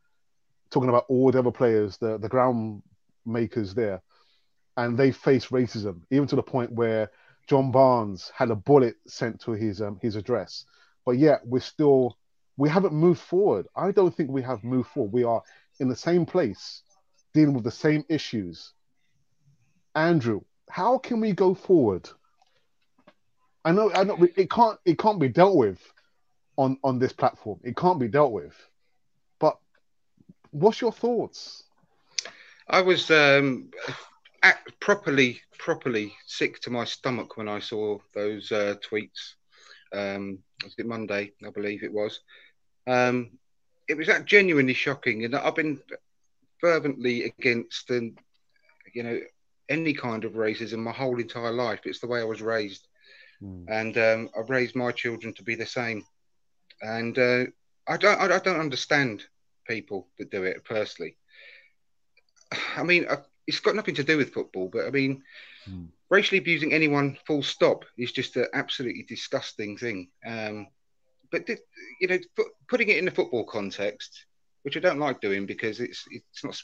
Speaker 6: talking about all the other players, the the ground makers there, and they face racism even to the point where John Barnes had a bullet sent to his um, his address. But yet we're still we haven't moved forward. I don't think we have moved forward. We are in the same place, dealing with the same issues. Andrew, how can we go forward? I know, I know, it can't, it can't be dealt with on on this platform. It can't be dealt with. But what's your thoughts?
Speaker 7: I was um, properly, properly sick to my stomach when I saw those uh, tweets. Um, was it Monday? I believe it was. Um, it was that genuinely shocking, and I've been fervently against and you know any kind of racism my whole entire life. It's the way I was raised, mm. and um, I've raised my children to be the same. And uh, I don't, I don't understand people that do it personally. I mean, I, it's got nothing to do with football, but I mean, mm. racially abusing anyone, full stop, is just an absolutely disgusting thing. Um, but you know, putting it in the football context, which I don't like doing because it's it's not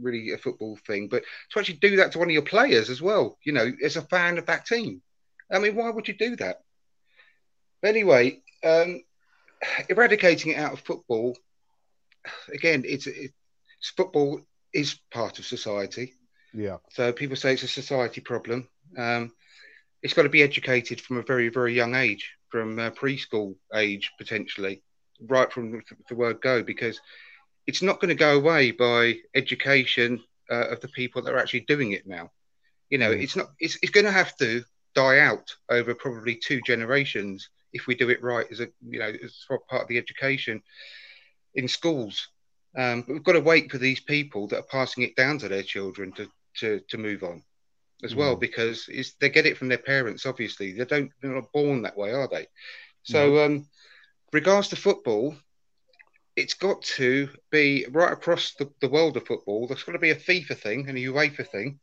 Speaker 7: really a football thing, but to actually do that to one of your players as well, you know, as a fan of that team, I mean, why would you do that? But anyway, um, eradicating it out of football, again, it's, it's football is part of society.
Speaker 6: Yeah.
Speaker 7: So people say it's a society problem. Um, it's got to be educated from a very, very young age from uh, preschool age potentially, right from the word go, because it's not going to go away by education uh, of the people that are actually doing it now. You know, mm. it's not. It's, it's going to have to die out over probably two generations if we do it right as a you know as part of the education in schools. Um, but we've got to wait for these people that are passing it down to their children to to, to move on as well mm. because they get it from their parents. Obviously, they don't they're not born that way, are they? So, no. um, regards to football, it's got to be right across the, the world of football. There's got to be a FIFA thing and a UEFA thing.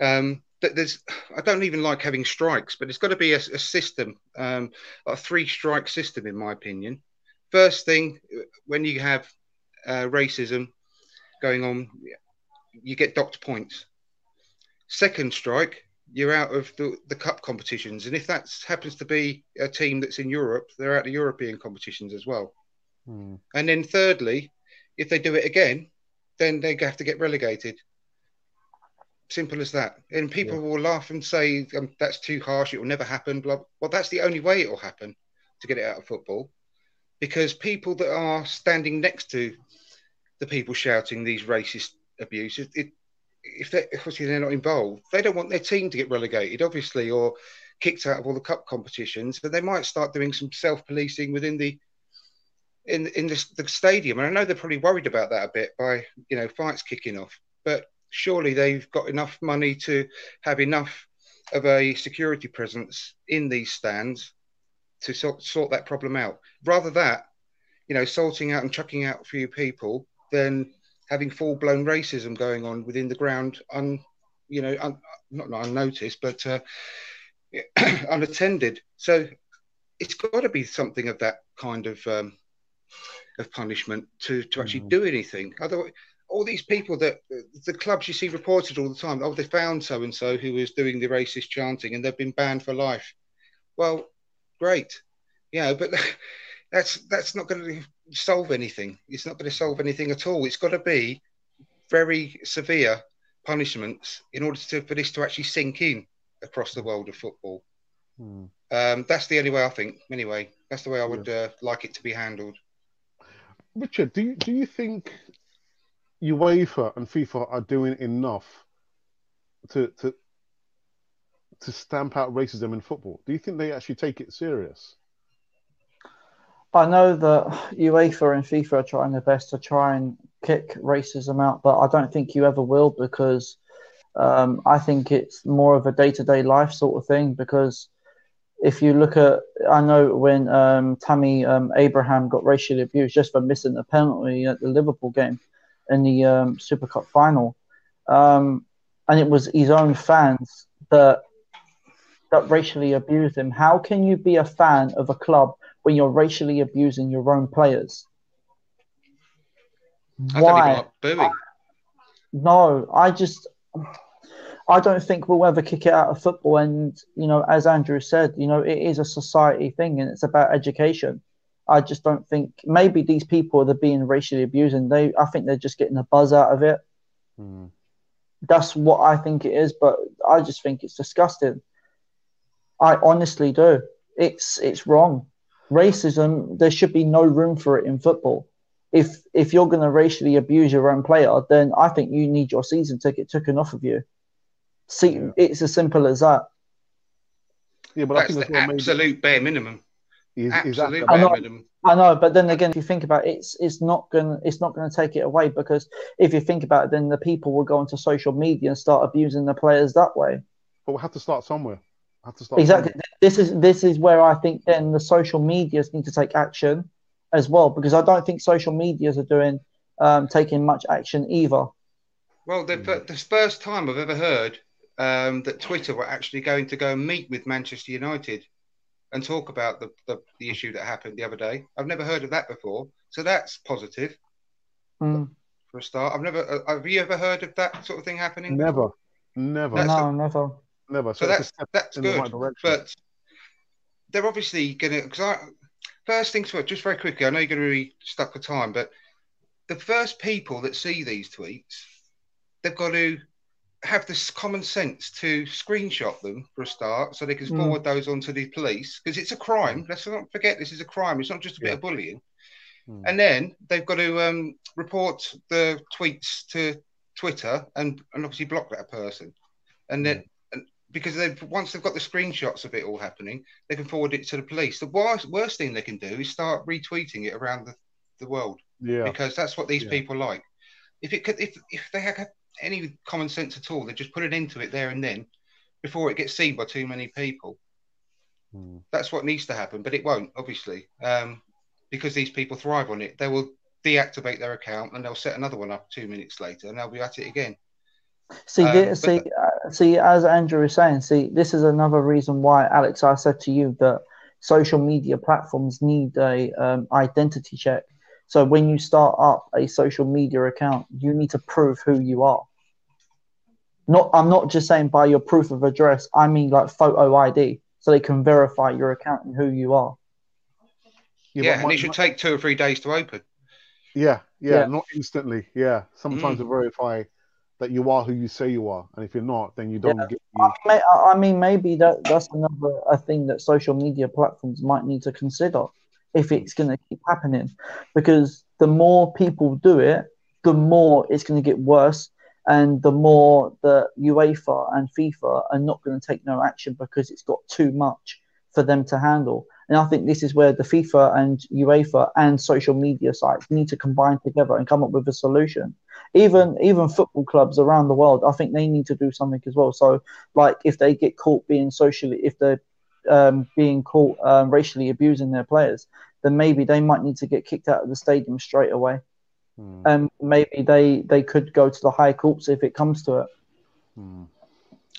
Speaker 7: Um, that there's I don't even like having strikes, but it's got to be a, a system, um, a three strike system, in my opinion. First thing, when you have uh, racism going on, you get docked points. Second strike, you're out of the, the cup competitions. And if that happens to be a team that's in Europe, they're out of European competitions as well. Hmm. And then thirdly, if they do it again, then they have to get relegated. Simple as that. And people yeah. will laugh and say um, that's too harsh. It will never happen. Blah. Well, that's the only way it will happen to get it out of football, because people that are standing next to the people shouting these racist abuses, it, if they obviously they're not involved, they don't want their team to get relegated, obviously, or kicked out of all the cup competitions. But they might start doing some self-policing within the in in the, the stadium. And I know they're probably worried about that a bit by you know fights kicking off. But surely they've got enough money to have enough of a security presence in these stands to sort, sort that problem out. Rather that, you know, sorting out and chucking out a few people than having full blown racism going on within the ground, un, you know, un, not, not unnoticed, but uh, unattended. So it's got to be something of that kind of um, of punishment to to actually mm. do anything. Otherwise, all these people that the clubs you see reported all the time, oh, they found so and so who was doing the racist chanting and they've been banned for life. Well, great, yeah, but that's that's not going to solve anything. It's not going to solve anything at all. It's got to be very severe punishments in order to, for this to actually sink in across the world of football. Hmm. Um, that's the only way I think. Anyway, that's the way I would uh, like it to be handled.
Speaker 6: Richard, do you, do you think UEFA and FIFA are doing enough to to to stamp out racism in football? Do you think they actually take it serious?
Speaker 8: I know that UEFA and FIFA are trying their best to try and kick racism out, but I don't think you ever will because um, I think it's more of a day to day life sort of thing. Because if you look at, I know when um, Tammy um, Abraham got racially abused just for missing a penalty at the Liverpool game in the um, Super Cup final, um, and it was his own fans that that racially abused him. How can you be a fan of a club when you're racially abusing your own players?
Speaker 7: I
Speaker 8: Why?
Speaker 7: like booing.
Speaker 8: No, I just I don't think we'll ever kick it out of football. And you know, as Andrew said, you know, it is a society thing, and it's about education. I just don't think maybe these people that are being racially abused, and they I think they're just getting a buzz out of it.
Speaker 6: Mm.
Speaker 8: That's what I think it is, but I just think it's disgusting. I honestly do. It's it's wrong. Racism. There should be no room for it in football. If if you're going to racially abuse your own player, then I think you need your season ticket taken off of you. See, it's as simple as that.
Speaker 6: Yeah, but I
Speaker 7: That's
Speaker 6: think
Speaker 7: the
Speaker 6: that's what maybe
Speaker 7: absolute bare minimum.
Speaker 6: is, is that the-
Speaker 8: I
Speaker 7: bare
Speaker 8: know.
Speaker 7: minimum.
Speaker 8: I know, but then again, if you think about it, it's it's not gonna it's not gonna take it away because if you think about it, then the people will go onto social media and start abusing the players that way.
Speaker 6: but we have to start somewhere. Have to start
Speaker 8: Exactly.
Speaker 6: somewhere.
Speaker 8: This is this is where I think then the social medias need to take action as well because I don't think social medias are doing um, taking much action either.
Speaker 7: Well, the, the first time I've ever heard um, that Twitter were actually going to go and meet with Manchester United and talk about the, the, the issue that happened the other day. I've never heard of that before. So that's positive
Speaker 8: Mm.
Speaker 7: for a start. I've never, uh, have you ever heard of that sort of thing happening?
Speaker 6: Never, never,
Speaker 7: That's
Speaker 8: no, never.
Speaker 6: Never.
Speaker 7: So
Speaker 6: a
Speaker 7: that's that's good.
Speaker 6: the right
Speaker 7: but they're obviously going to, because I, first things first, just very quickly, I know you're going to be stuck for time, but the first people that see these tweets, they've got to have this common sense to screenshot them for a start so they can
Speaker 8: Mm.
Speaker 7: forward those on to the police because it's a crime. Let's not forget this is a crime. It's not just a bit of bullying.
Speaker 6: Mm.
Speaker 7: And then they've got to um, report the tweets to Twitter and, and obviously block that person. And then because they've once they've got the screenshots of it all happening, they can forward it to the police. The worst, worst thing they can do is start retweeting it around the, the world
Speaker 6: yeah,
Speaker 7: because that's what these
Speaker 6: Yeah.
Speaker 7: people like. If it could, if if they had any common sense at all, they just put it into it there and then before it gets seen by too many people.
Speaker 6: Mm.
Speaker 7: That's what needs to happen, but it won't, obviously, um, because these people thrive on it. They will deactivate their account and they'll set another one up two minutes later, and they'll be at it again.
Speaker 8: See,
Speaker 7: Um,
Speaker 8: thi- see, see. As Andrew is saying, see, this is another reason why, Alex, I said to you that social media platforms need a um, identity check. So when you start up a social media account, you need to prove who you are. Not, I'm not just saying by your proof of address. I mean like photo ID, so they can verify your account and who you are.
Speaker 7: Yeah,
Speaker 6: but
Speaker 7: and it should take two or three days to open.
Speaker 6: yeah, yeah,
Speaker 8: Yeah.
Speaker 6: not instantly. Yeah, sometimes
Speaker 7: Mm.
Speaker 6: to verify that you are who you say you are, and if you're not, then you don't
Speaker 8: Yeah.
Speaker 6: get.
Speaker 8: I may- I I mean, maybe that that's another a thing that social media platforms might need to consider if it's mm. going to keep happening, because the more people do it, the more it's going to get worse, and the more the UEFA and FIFA are not going to take no action because it's got too much for them to handle. And I think this is where the FIFA and UEFA and social media sites need to combine together and come up with a solution. Even even football clubs around the world, I think they need to do something as well. So like if they get caught being socially if they're um, being caught um, racially abusing their players then maybe they might need to get kicked out of the stadium straight away
Speaker 6: Mm,
Speaker 8: and maybe they they could go to the high courts if it comes to it
Speaker 6: mm.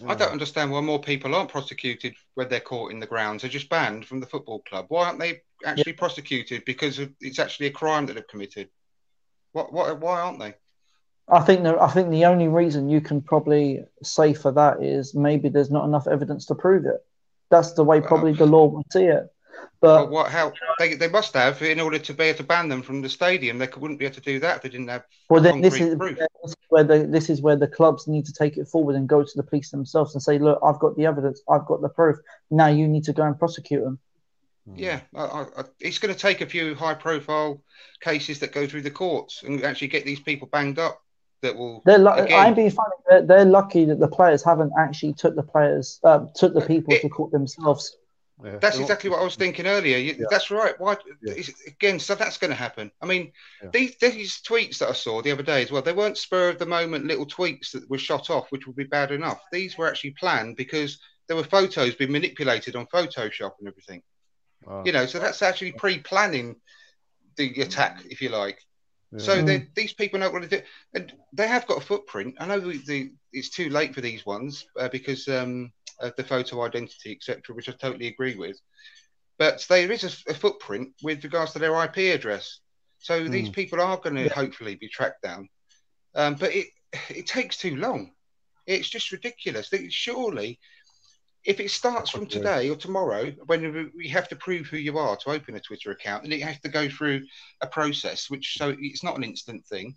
Speaker 7: I don't understand why more people aren't prosecuted when they're caught in the grounds. They're just banned from the football club. Why aren't they actually prosecuted because of, it's actually a crime that they've committed? What, what, why aren't they?
Speaker 8: I think the, I think the only reason you can probably say for that is maybe there's not enough evidence to prove it that's the way probably the law would see it
Speaker 7: Well,
Speaker 8: but
Speaker 7: what? How they, they must have in order to be able to ban them from the stadium. They could, wouldn't be able to do that if they didn't have.
Speaker 8: Well, then this is,
Speaker 7: proof.
Speaker 8: this is where the this is where the clubs need to take it forward and go to the police themselves and say, "Look, I've got the evidence, I've got the proof. Now you need to go and prosecute them." Hmm.
Speaker 7: Yeah, I, I, I- it's going to take a few high-profile cases that go through the courts and actually get these people banged up. That will.
Speaker 8: They're lu-
Speaker 7: again,
Speaker 8: I'm being funny. They're, they're lucky that the players haven't actually took the players uh, took the people
Speaker 7: It-
Speaker 8: to court themselves.
Speaker 6: Yeah.
Speaker 7: That's exactly what I was thinking earlier. You,
Speaker 6: Yeah.
Speaker 7: That's right. Why
Speaker 6: Yeah.
Speaker 7: it's- again? So that's going to happen. I mean,
Speaker 6: Yeah.
Speaker 7: these these tweets that I saw the other day as well. They weren't spur of the moment little tweets that were shot off, which would be bad enough. These were actually planned because there were photos being manipulated on Photoshop and everything.
Speaker 6: Wow.
Speaker 7: You know, so that's actually pre-planning the attack, if you like. So
Speaker 6: Yeah.
Speaker 7: they- these people know what to do, and they have got a footprint. I know the, the, it's too late for these ones uh, because um, of the photo identity, etc., which I totally agree with. But there is a, a footprint with regards to their IP address. So these
Speaker 6: Hmm.
Speaker 7: people are going to hopefully be tracked down. Um, but it it takes too long. It's just ridiculous. Surely, if it starts from today or tomorrow, when we have to prove who you are to open a Twitter account, and it has to go through a process, which so it's not an instant thing,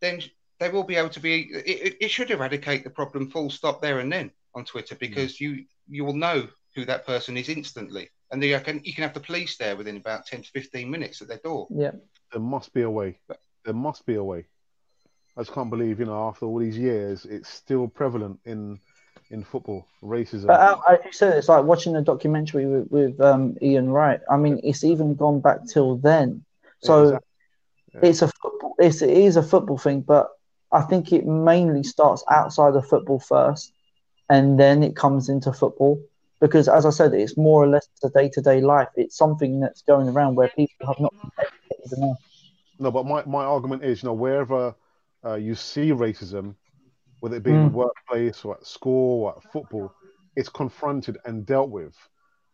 Speaker 7: then they will be able to be. It, it- it should eradicate the problem full stop there and then on Twitter because you you will know who that person is instantly, and you can you can have the police there within about ten to fifteen minutes at their door.
Speaker 8: Yeah.
Speaker 6: There must be a way. There must be a way. I just can't believe, you know, after all these years, it's still prevalent in in football racism.
Speaker 8: But uh, I, I said it's like watching a documentary with, with um, Ian Wright. I mean, it's even gone back till then. So
Speaker 6: Exactly. Yeah.
Speaker 8: it's a football. It's, it is a football thing, but I think it mainly starts outside of football first, and then it comes into football. Because as I said, it's more or less the day to day life. It's something that's going around where people have not.
Speaker 6: No, but my, my argument is, you know, wherever uh, you see racism, whether it be in the
Speaker 8: Mm.
Speaker 6: workplace or at school or at football, it's confronted and dealt with.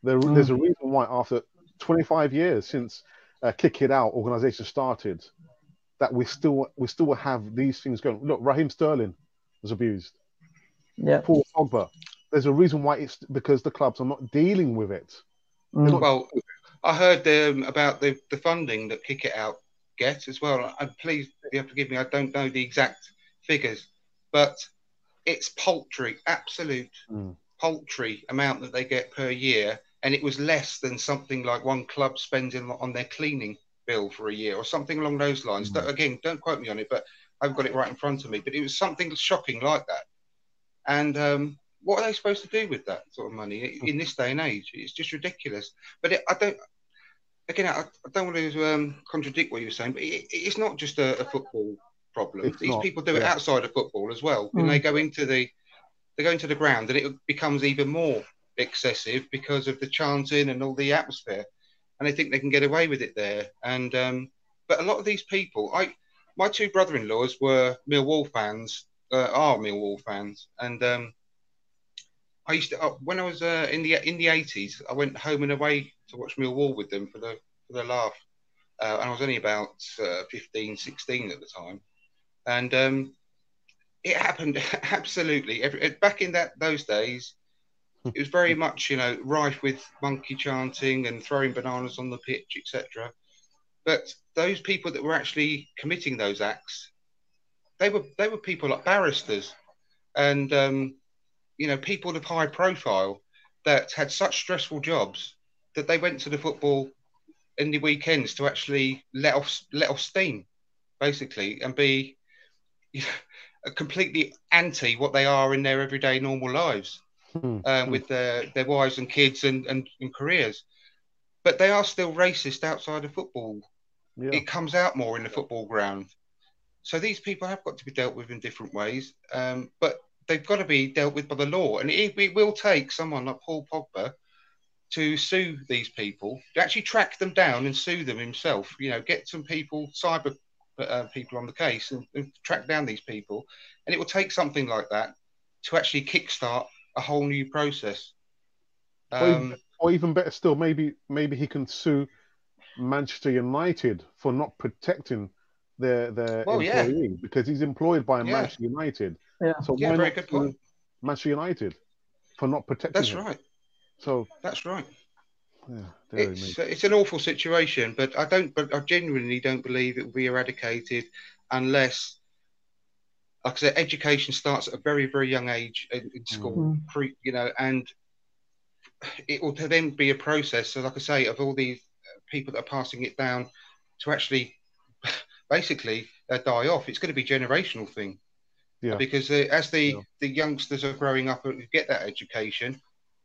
Speaker 6: There, There's a reason why after 25 years since uh, Kick It Out organization started, that we still we still have these things going. Look, Raheem Sterling was abused.
Speaker 8: Yeah.
Speaker 6: Paul Pogba. There's a reason why it's because the clubs are not dealing with it. They're not-
Speaker 7: Well, I heard um, about the, the funding that Kick It Out gets as well. And please, you have to give me. I don't know the exact figures, but it's paltry, absolute
Speaker 6: Mm.
Speaker 7: paltry amount that they get per year, and it was less than something like one club spending on their cleaning bill for a year or something along those lines. Don't- Again, don't quote me on it, but I've got it right in front of me. But it was something shocking like that. And um, what are they supposed to do with that sort of money in this day and age? It's just ridiculous. But it, I don't. Again, I, I don't want to um, contradict what you were saying, but it, it's not just a, a football problem.
Speaker 6: It's
Speaker 7: These
Speaker 6: not,
Speaker 7: people do it outside of football as well.
Speaker 8: Mm.
Speaker 7: they go into the they go into the ground, and it becomes even more excessive because of the chanting and all the atmosphere, and they think they can get away with it there. And um, but a lot of these people, I my two brother-in-laws were Millwall fans, uh, are Millwall fans, and um, I used to uh, when I was uh, in the in the eighties, I went home and away to watch Millwall with them for the for the laugh, uh, and I was only about uh, 15, 16 at the time, and um, it happened absolutely every back in that those days. It was very much, you know, rife with monkey chanting and throwing bananas on the pitch, etc. But those people that were actually committing those acts, they were they were people like barristers, and um, you know, people of high profile that had such stressful jobs that they went to the football in the weekends to actually let off let off steam, basically, and be you know, completely anti what they are in their everyday normal lives
Speaker 6: Hmm.
Speaker 7: um, with their, their wives and kids and, and, and careers. But they are still racist outside of football.
Speaker 6: Yeah.
Speaker 7: It comes out more in the football ground. So these people have got to be dealt with in different ways. Um, but they've got to be dealt with by the law. And it, it will take someone like Paul Pogba to sue these people, to actually track them down and sue them himself. You know, get some people, cyber uh, people on the case and, and track down these people. And it will take something like that to actually kickstart a whole new process.
Speaker 6: Or even-
Speaker 7: Um,
Speaker 6: or even better still, maybe maybe he can sue Manchester United for not protecting their their
Speaker 7: Well, yeah.
Speaker 6: employee because he's employed by
Speaker 7: Yeah.
Speaker 6: Manchester United.
Speaker 8: Yeah.
Speaker 6: So
Speaker 7: Yeah,
Speaker 6: why
Speaker 7: very
Speaker 6: not
Speaker 7: good point.
Speaker 6: Manchester United for not protecting
Speaker 7: that's
Speaker 6: him?
Speaker 7: right.
Speaker 6: So
Speaker 7: That's right.
Speaker 6: Yeah, me.
Speaker 7: It's it's an awful situation, but I don't. But I genuinely don't believe it will be eradicated unless, like I said, education starts at a very very young age in, in school.
Speaker 8: Mm.
Speaker 7: Pre, you know, and it will then be a process. So, like I say, of all these people that are passing it down to actually, basically, uh, die off. It's going to be a generational thing.
Speaker 6: Yeah.
Speaker 7: Because uh, as the
Speaker 6: Yeah.
Speaker 7: the youngsters are growing up and get that education,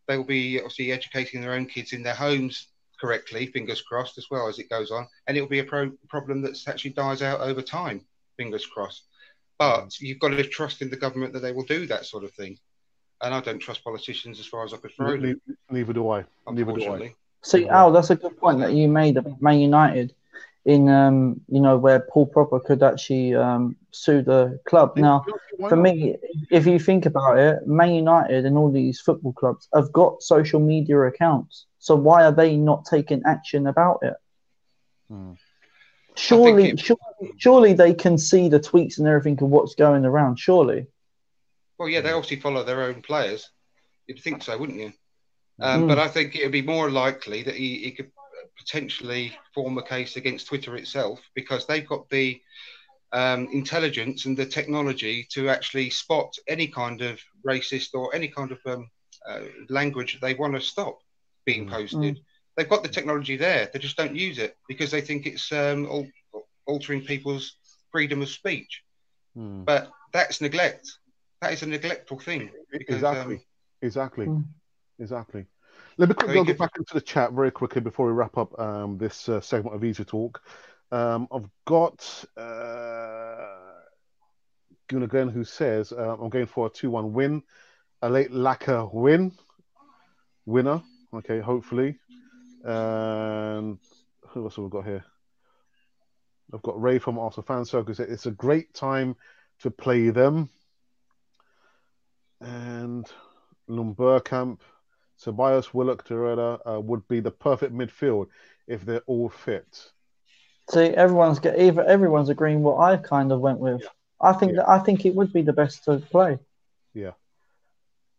Speaker 7: they will be obviously educating their own kids in their homes correctly, fingers crossed, as well as it goes on. And it will be a pro- problem that actually dies out over time, fingers crossed. But mm. you've got to trust in the government that they will do that sort of thing. and I don't trust politicians as far as I could throw
Speaker 6: Ne-
Speaker 7: them.
Speaker 6: Neither do I. Neither do I.
Speaker 8: See, Al, that's a good point that you made about Man United, in um, you know, where Paul Pogba could actually um, sue the club. Now, for me, if you think about it, Man United and all these football clubs have got social media accounts. So why are they not taking action about it?
Speaker 6: Hmm.
Speaker 8: Surely,
Speaker 7: it-
Speaker 8: surely, surely they can see the tweets and everything of what's going around. Surely,
Speaker 7: well, yeah, they obviously follow their own players. You'd think so, wouldn't you? Um,
Speaker 8: Mm.
Speaker 7: But I think it would be more likely that he, he could potentially form a case against Twitter itself because they've got the um, intelligence and the technology to actually spot any kind of racist or any kind of um, uh, language they want to stop being
Speaker 6: Mm.
Speaker 7: posted. They've got the technology there. They just don't use it because they think it's um, al- altering people's freedom of speech.
Speaker 6: Hmm.
Speaker 7: But that's neglect. That is a neglectful thing. Because,
Speaker 6: Exactly.
Speaker 7: um,
Speaker 6: Exactly.
Speaker 8: Mm.
Speaker 6: Exactly. Let me quickly go back into the chat very quickly before we wrap up um, this uh, segment of Easy Talk. Um, I've got uh, Guna Glenn who says uh, I'm going for a 2 1 win, a late Laca win, winner. Okay, hopefully. And who else have we got here? I've got Ray from Arsenal Fan Circle. It's a great time to play them. And Lumberkamp, Ceballos Willock Torreira uh, would be the perfect midfield if they're all fit.
Speaker 8: see, everyone's get either everyone's agreeing what I kind of went with. I think
Speaker 6: Yeah.
Speaker 8: that I think it would be the best to play.
Speaker 6: Yeah,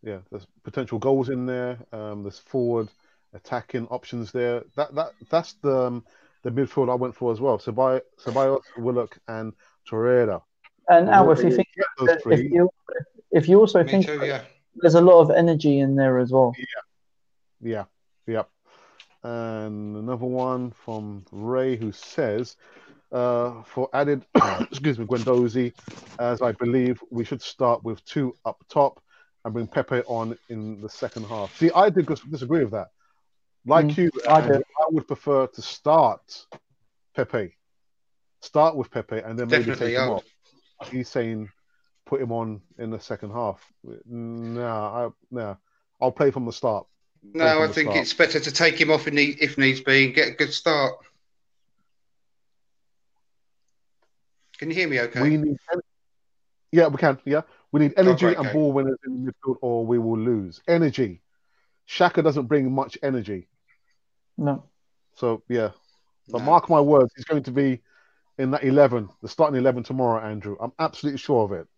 Speaker 6: yeah. there's potential goals in there. Um, there's forward attacking options there. That that that's the um, the midfield I went for as well. Ceballos, Ceballos Willock, and Torreira.
Speaker 8: And now, if you think if you if you also
Speaker 7: me
Speaker 8: think
Speaker 7: too, yeah.
Speaker 8: There's a lot of energy in there as well.
Speaker 6: Yeah, yeah. Yeah. And another one from Ray who says, uh, for added, excuse me, Guendouzi, as I believe we should start with two up top and bring Pepe on in the second half. See, I did disagree with that. Like
Speaker 8: Mm,
Speaker 6: you,
Speaker 8: I
Speaker 6: Andrew. I would prefer to start Pepe. Start with Pepe and then maybe
Speaker 7: Definitely,
Speaker 6: take him
Speaker 7: I
Speaker 6: off. He's saying put him on in the second half. Nah, I, nah. I'll play from the start.
Speaker 7: No, I think
Speaker 6: start.
Speaker 7: it's better to take him off if, need, if needs be and get a good start. Can you hear me okay?
Speaker 6: We need, en- yeah, we can. Yeah, we need oh, energy
Speaker 7: right,
Speaker 6: and
Speaker 7: okay.
Speaker 6: ball winners in the midfield, or we will lose. Energy. Xhaka doesn't bring much energy,
Speaker 8: No.
Speaker 6: so yeah. But
Speaker 7: No.
Speaker 6: mark my words, he's going to be in that eleven, the starting eleven tomorrow, Andrew. I'm absolutely sure of it.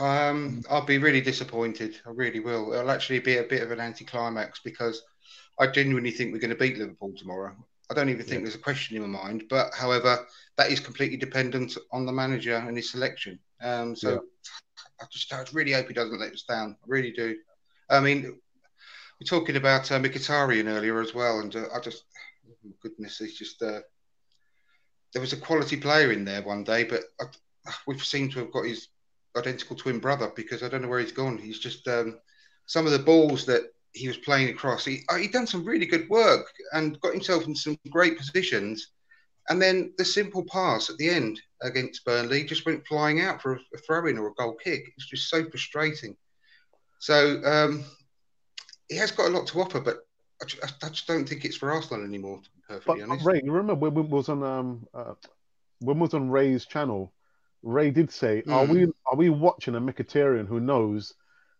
Speaker 7: Um, I'll be really disappointed. I really will. It'll actually be a bit of an anticlimax because I genuinely think we're going to beat Liverpool tomorrow. I don't even think there's a question in my mind. But however, that is completely dependent on the manager and his selection. Um, so
Speaker 6: Yeah.
Speaker 7: I just I really hope he doesn't let us down. I really do. I mean, we're talking about uh, Mkhitaryan earlier as well, and uh, I just, oh my goodness, he's just. Uh, there was a quality player in there one day, but I, we seem to have got his identical twin brother because I don't know where he's gone. He's just um, some of the balls that he was playing across. He uh, he done some really good work and got himself in some great positions. And then the simple pass at the end against Burnley just went flying out for a, a throw in or a goal kick. It's just so frustrating. So um, he has got a lot to offer, but I, ju- I just don't think it's for Arsenal anymore. To be perfectly
Speaker 6: but
Speaker 7: honest.
Speaker 6: Ray, you remember when we was on um uh, when we was on Ray's channel, Ray did say, "Are
Speaker 7: Hmm.
Speaker 6: we are we watching a Mkhitaryan who knows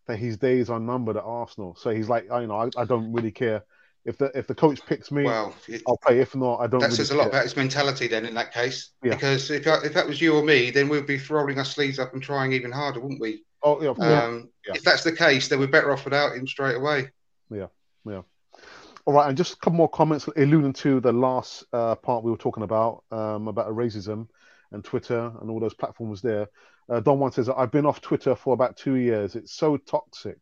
Speaker 6: that his days are numbered at Arsenal?" So he's like, "I you know I, I don't really care if the if the coach picks me,
Speaker 7: Well, it,
Speaker 6: I'll play. If not, I don't."
Speaker 7: that
Speaker 6: really
Speaker 7: says a lot
Speaker 6: care.
Speaker 7: about his mentality then in that case.
Speaker 6: Yeah.
Speaker 7: Because if that, if that was you or me, then we'd be rolling our sleeves up and trying even harder, wouldn't we?
Speaker 6: Oh yeah.
Speaker 7: Um,
Speaker 6: Yeah.
Speaker 7: If that's the case, then we're better off without him straight away. Yeah, yeah.
Speaker 6: All right, and just a couple more comments alluding to the last uh, part we were talking about um, about racism and Twitter and all those platforms there. Uh, Don One says, I've been off Twitter for about two years. It's so toxic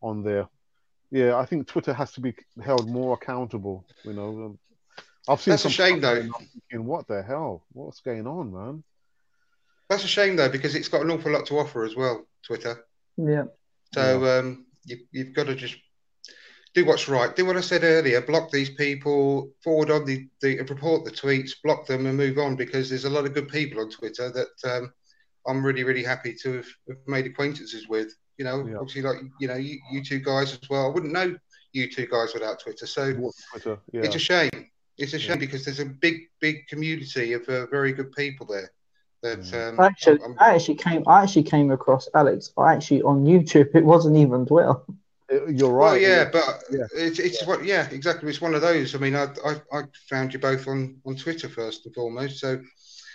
Speaker 6: on there. Yeah, I think Twitter has to be held more accountable. You know, um, I've seen
Speaker 7: That's a
Speaker 6: some
Speaker 7: shame,
Speaker 6: stuff
Speaker 7: though.
Speaker 6: and I'm thinking, what the hell? What's going on, man?
Speaker 7: That's a shame though, because it's got an awful lot to offer as well, Twitter.
Speaker 8: Yeah.
Speaker 7: So um, you, you've got to just do what's right. Do what I said earlier. Block these people, forward on the, the report the tweets, block them, and move on. Because there's a lot of good people on Twitter that um, I'm really, really happy to have, have made acquaintances with. You know,
Speaker 6: Yeah.
Speaker 7: obviously, like you know, you, you two guys as well. I wouldn't know you two guys without Twitter. So
Speaker 6: Twitter, yeah.
Speaker 7: it's a shame. It's a shame because there's a big, big community of uh, very good people there. That um,
Speaker 8: Actually,
Speaker 7: I'm-
Speaker 8: I actually came. I actually came across Alex. I actually, on YouTube, it wasn't even Twitter.
Speaker 6: You're
Speaker 7: Well,
Speaker 6: right.
Speaker 7: yeah, but
Speaker 6: Yeah.
Speaker 7: it's it's what yeah, exactly. It's one of those. I mean, I I, I found you both on on Twitter first and foremost, so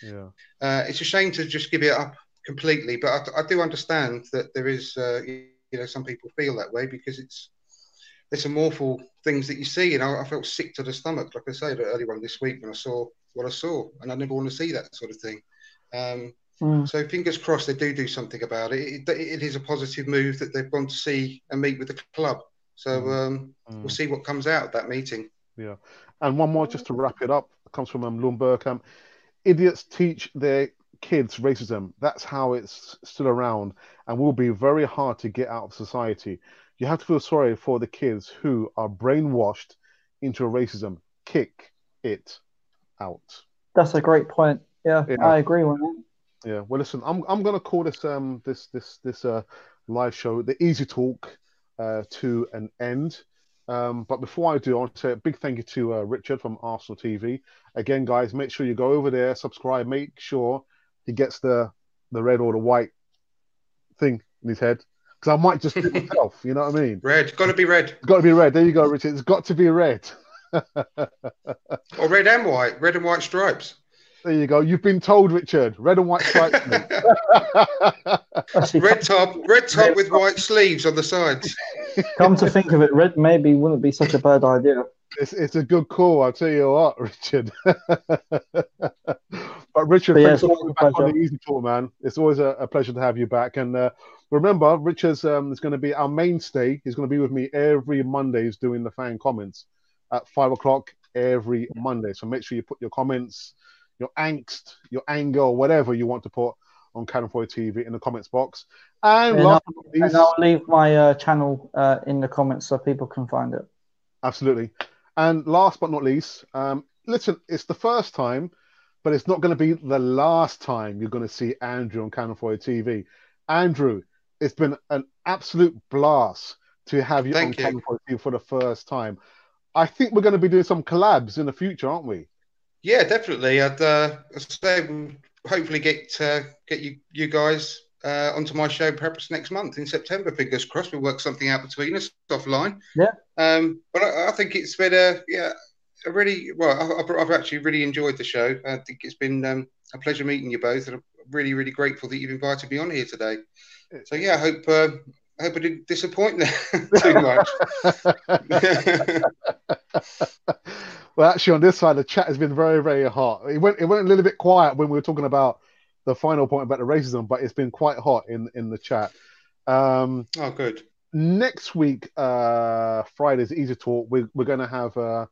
Speaker 6: yeah.
Speaker 7: uh, it's a shame to just give it up completely. But I, I do understand that there is uh, you know some people feel that way because it's there's some awful things that you see, and I, I felt sick to the stomach, like I said earlier on this week when I saw what I saw, and I never want to see that sort of thing. Um,
Speaker 8: Mm.
Speaker 7: so fingers crossed they do do something about it. It, it is a positive move that they've gone to see and meet with the club. So um,
Speaker 6: Mm.
Speaker 7: we'll see what comes out of that meeting.
Speaker 6: Yeah, and one more just to wrap it up comes from um, Lumberkamp. Idiots teach their kids racism. That's how it's still around and will be very hard to get out of society. You have to feel sorry for the kids who are brainwashed into racism. Kick it out.
Speaker 8: That's a great point. Yeah,
Speaker 6: Yeah.
Speaker 8: I agree with that.
Speaker 6: Yeah. Well, listen, I'm I'm gonna call this um this this this uh live show the Easy Talk uh to an end. Um, but before I do, I want to say a big thank you to uh, Richard from Arsenal TV. Again, guys, make sure you go over there, subscribe, make sure he gets the the red or the white thing in his head because I might just do it myself. You know what I mean?
Speaker 7: Red, got to be red,
Speaker 6: It's got to be red. There you go, Richard. It's got to be red.
Speaker 7: or red and white, red and white stripes.
Speaker 6: There you go. You've been told, Richard. Red and white stripes. mate.
Speaker 8: Actually,
Speaker 7: Red top, red top with white sleeves on the sides.
Speaker 8: come to think of it, red maybe wouldn't be such a bad idea.
Speaker 6: It's, it's a good call, I'll tell you what, Richard. but Richard,
Speaker 8: But yeah,
Speaker 6: thanks
Speaker 8: it's
Speaker 6: for
Speaker 8: always
Speaker 6: coming
Speaker 8: a
Speaker 6: back on
Speaker 8: pleasure.
Speaker 6: the Easy Talk, man. It's always a, a pleasure to have you back. And uh, remember, Richard's um, is going to be our mainstay. He's going to be with me every Mondays doing the fan comments at five o'clock every Monday. So make sure you put your comments, your angst, your anger, or whatever you want to put on Cannon Fodder TV in the comments box. And
Speaker 8: And
Speaker 6: last but not least,
Speaker 8: And I'll leave my uh, channel uh, in the comments so people can find it.
Speaker 6: Absolutely. And last but not least, um, listen, it's the first time, but it's not going to be the last time you're going to see Andrew on Cannon Fodder TV. Andrew, it's been an absolute blast to have you
Speaker 7: Thank
Speaker 6: on
Speaker 7: you.
Speaker 6: Cannon Fodder TV for the first time. I think we're going to be doing some collabs in the future, aren't we?
Speaker 7: Yeah, definitely. I'd uh, say hopefully get uh, get you you guys uh, onto my show perhaps next month in September. Fingers crossed. We'll work something out between us offline.
Speaker 8: Yeah.
Speaker 7: Um, but I, I think it's been a yeah a really well. I- I've, I've actually really enjoyed the show. I think it's been um, a pleasure meeting you both, and I'm really really grateful that you've invited me on here today. So yeah, I hope uh, I hope I didn't disappoint too much.
Speaker 6: well, actually, on this side, the chat has been very, very hot. It went, it went a little bit quiet when we were talking about the final point about the racism, but it's been quite hot in in the chat. Um,
Speaker 7: oh, good.
Speaker 6: next week, uh, Friday's Easy Talk, we're, we're going to have uh,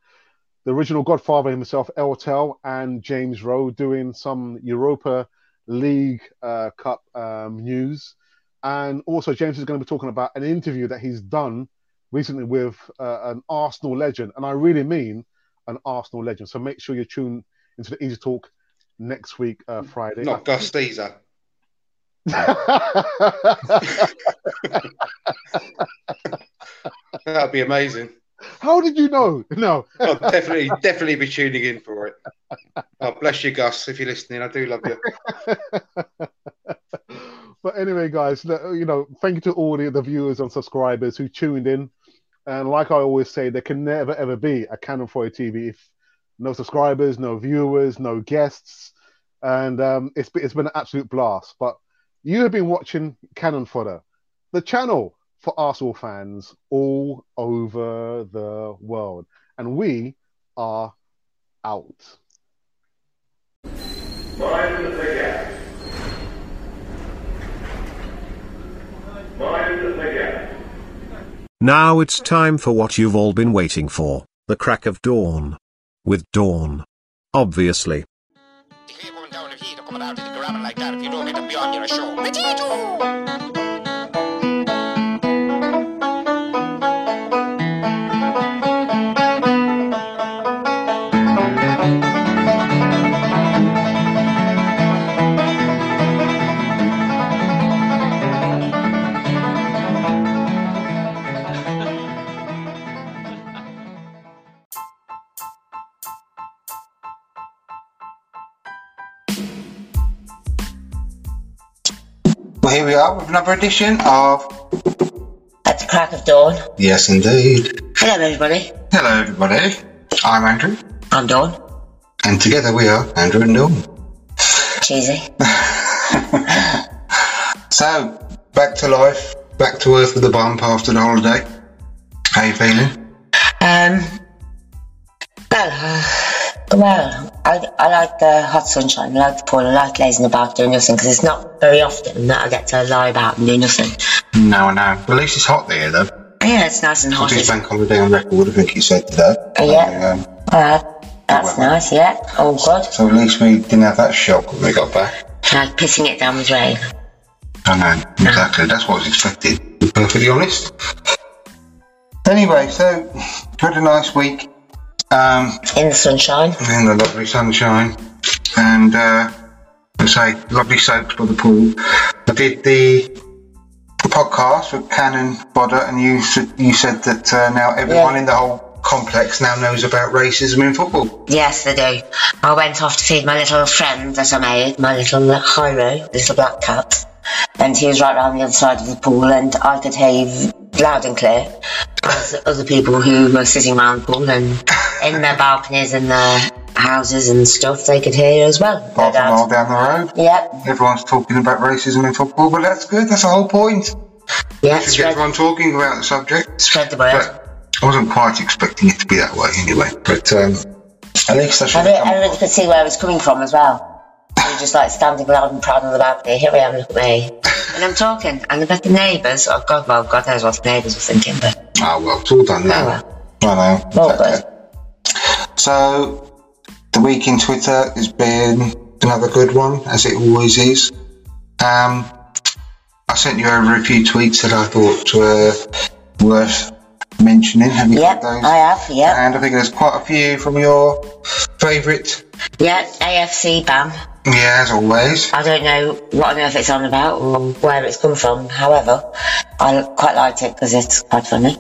Speaker 6: the original Godfather himself, Eltel, and James Rowe doing some Europa League uh, Cup um, news. And also, James is going to be talking about an interview that he's done recently with uh, an Arsenal legend. And I really mean an Arsenal legend. So make sure you tune into the Easy Talk next week, uh, Friday.
Speaker 7: Not Gus Caesar. That'd be amazing.
Speaker 6: How did you know? No.
Speaker 7: I'll definitely, definitely be tuning in for it. Oh, bless you, Gus, if you're listening. I do love you.
Speaker 6: but anyway, guys, you know, thank you to all the, the viewers and subscribers who tuned in. And like I always say, there can never ever be a Cannon Fodder TV if no subscribers, no viewers, no guests, and um, it's it's been an absolute blast. But you have been watching Cannon Fodder, the channel for Arsenal fans all over the world, and we are out.
Speaker 9: Mind the gap. Mind the gap.
Speaker 10: Now it's time for what you've all been waiting for the crack of dawn. With Dawn. Obviously.
Speaker 11: If
Speaker 4: here we are with another edition of
Speaker 12: At the crack of dawn.
Speaker 4: Yes, indeed.
Speaker 12: Hello, everybody.
Speaker 4: Hello, everybody. I'm Andrew,
Speaker 12: I'm Dawn.
Speaker 4: and together we are Andrew and Dawn.
Speaker 12: Cheesy.
Speaker 4: So, back to life, back to earth with a bump after the holiday. How you feeling?
Speaker 12: Um. Well, uh, well, I, I like the hot sunshine. I like the pool. I like lazing about doing nothing because it's not very often that I get to lie about and do nothing.
Speaker 4: No, no. At least it's hot there, though.
Speaker 12: Yeah, it's nice and hot.
Speaker 4: It's bank holiday on record, I think you said today.
Speaker 12: Yeah.
Speaker 4: Um,
Speaker 12: Alright, that's nice. Yeah, all good.
Speaker 4: so at least we didn't have that shock when we got back.
Speaker 12: Like pissing it down with rain.
Speaker 4: I know, exactly. That's what was expected, to be perfectly honest. Anyway, so had a nice week. Um,
Speaker 12: in the sunshine.
Speaker 4: In the lovely sunshine. And, uh, I say, lovely soaks by the pool. I did the podcast with Cannon Fodder, and you, you said that uh, now everyone
Speaker 12: Yeah.
Speaker 4: in the whole complex now knows about racism in football.
Speaker 12: Yes, they do. I went off to feed my little friend that I made, my little Hyro, little black cat. And he was right around the other side of the pool, and I could hear loud and clear as other people who were sitting around the pool and in their balconies and their houses and stuff, they could hear you as well.
Speaker 4: Half a mile down the road.
Speaker 12: Yep.
Speaker 4: Everyone's talking about racism in football, but that's good. That's the whole point.
Speaker 12: Yeah,
Speaker 4: to get everyone talking about the subject.
Speaker 12: Spread the word.
Speaker 4: I wasn't quite expecting it to be that way anyway. But um, at least I should
Speaker 12: I
Speaker 4: have
Speaker 12: re-
Speaker 4: come.
Speaker 12: I really could see where it was coming from as well. We were just like standing loud and proud on the balcony. Here I am, look at me. And I'm talking. And I bet the neighbours, oh God, well, God knows what the neighbours were thinking, but
Speaker 4: Oh well, it's all done now. I know.
Speaker 12: well,
Speaker 4: It's okay. So the week in Twitter has been another good one, as it always is. Um, I sent you over a few tweets that I thought were worth mentioning. Have you got those?
Speaker 12: I have, yeah.
Speaker 4: And I think there's quite a few from your favourite.
Speaker 12: yeah, AFC Bam.
Speaker 4: Yeah, as always.
Speaker 12: I don't know what on earth it's on about or where it's come from. However, I quite liked it because it's quite funny.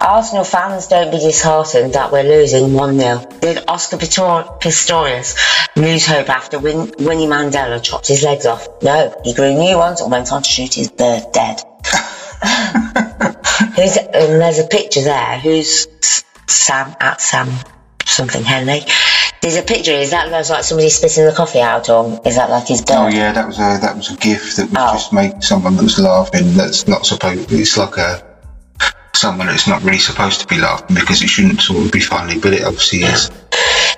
Speaker 12: Arsenal fans don't be disheartened that we're losing 1 0. Did Oscar Pistor- Pistorius lose hope after Win- Winnie Mandela chopped his legs off? No, he grew new ones and went on to shoot his bird dead. Who's, and there's a picture there. Who's Sam at Sam something Henley? There's a picture. Is that looks like somebody spitting the coffee out, or is that like his bird?
Speaker 4: Oh yeah, that was a that was a gif that was just made someone that was laughing. That's not supposed. It's like a someone that's not really supposed to be laughing because it shouldn't sort of be funny, but it obviously is.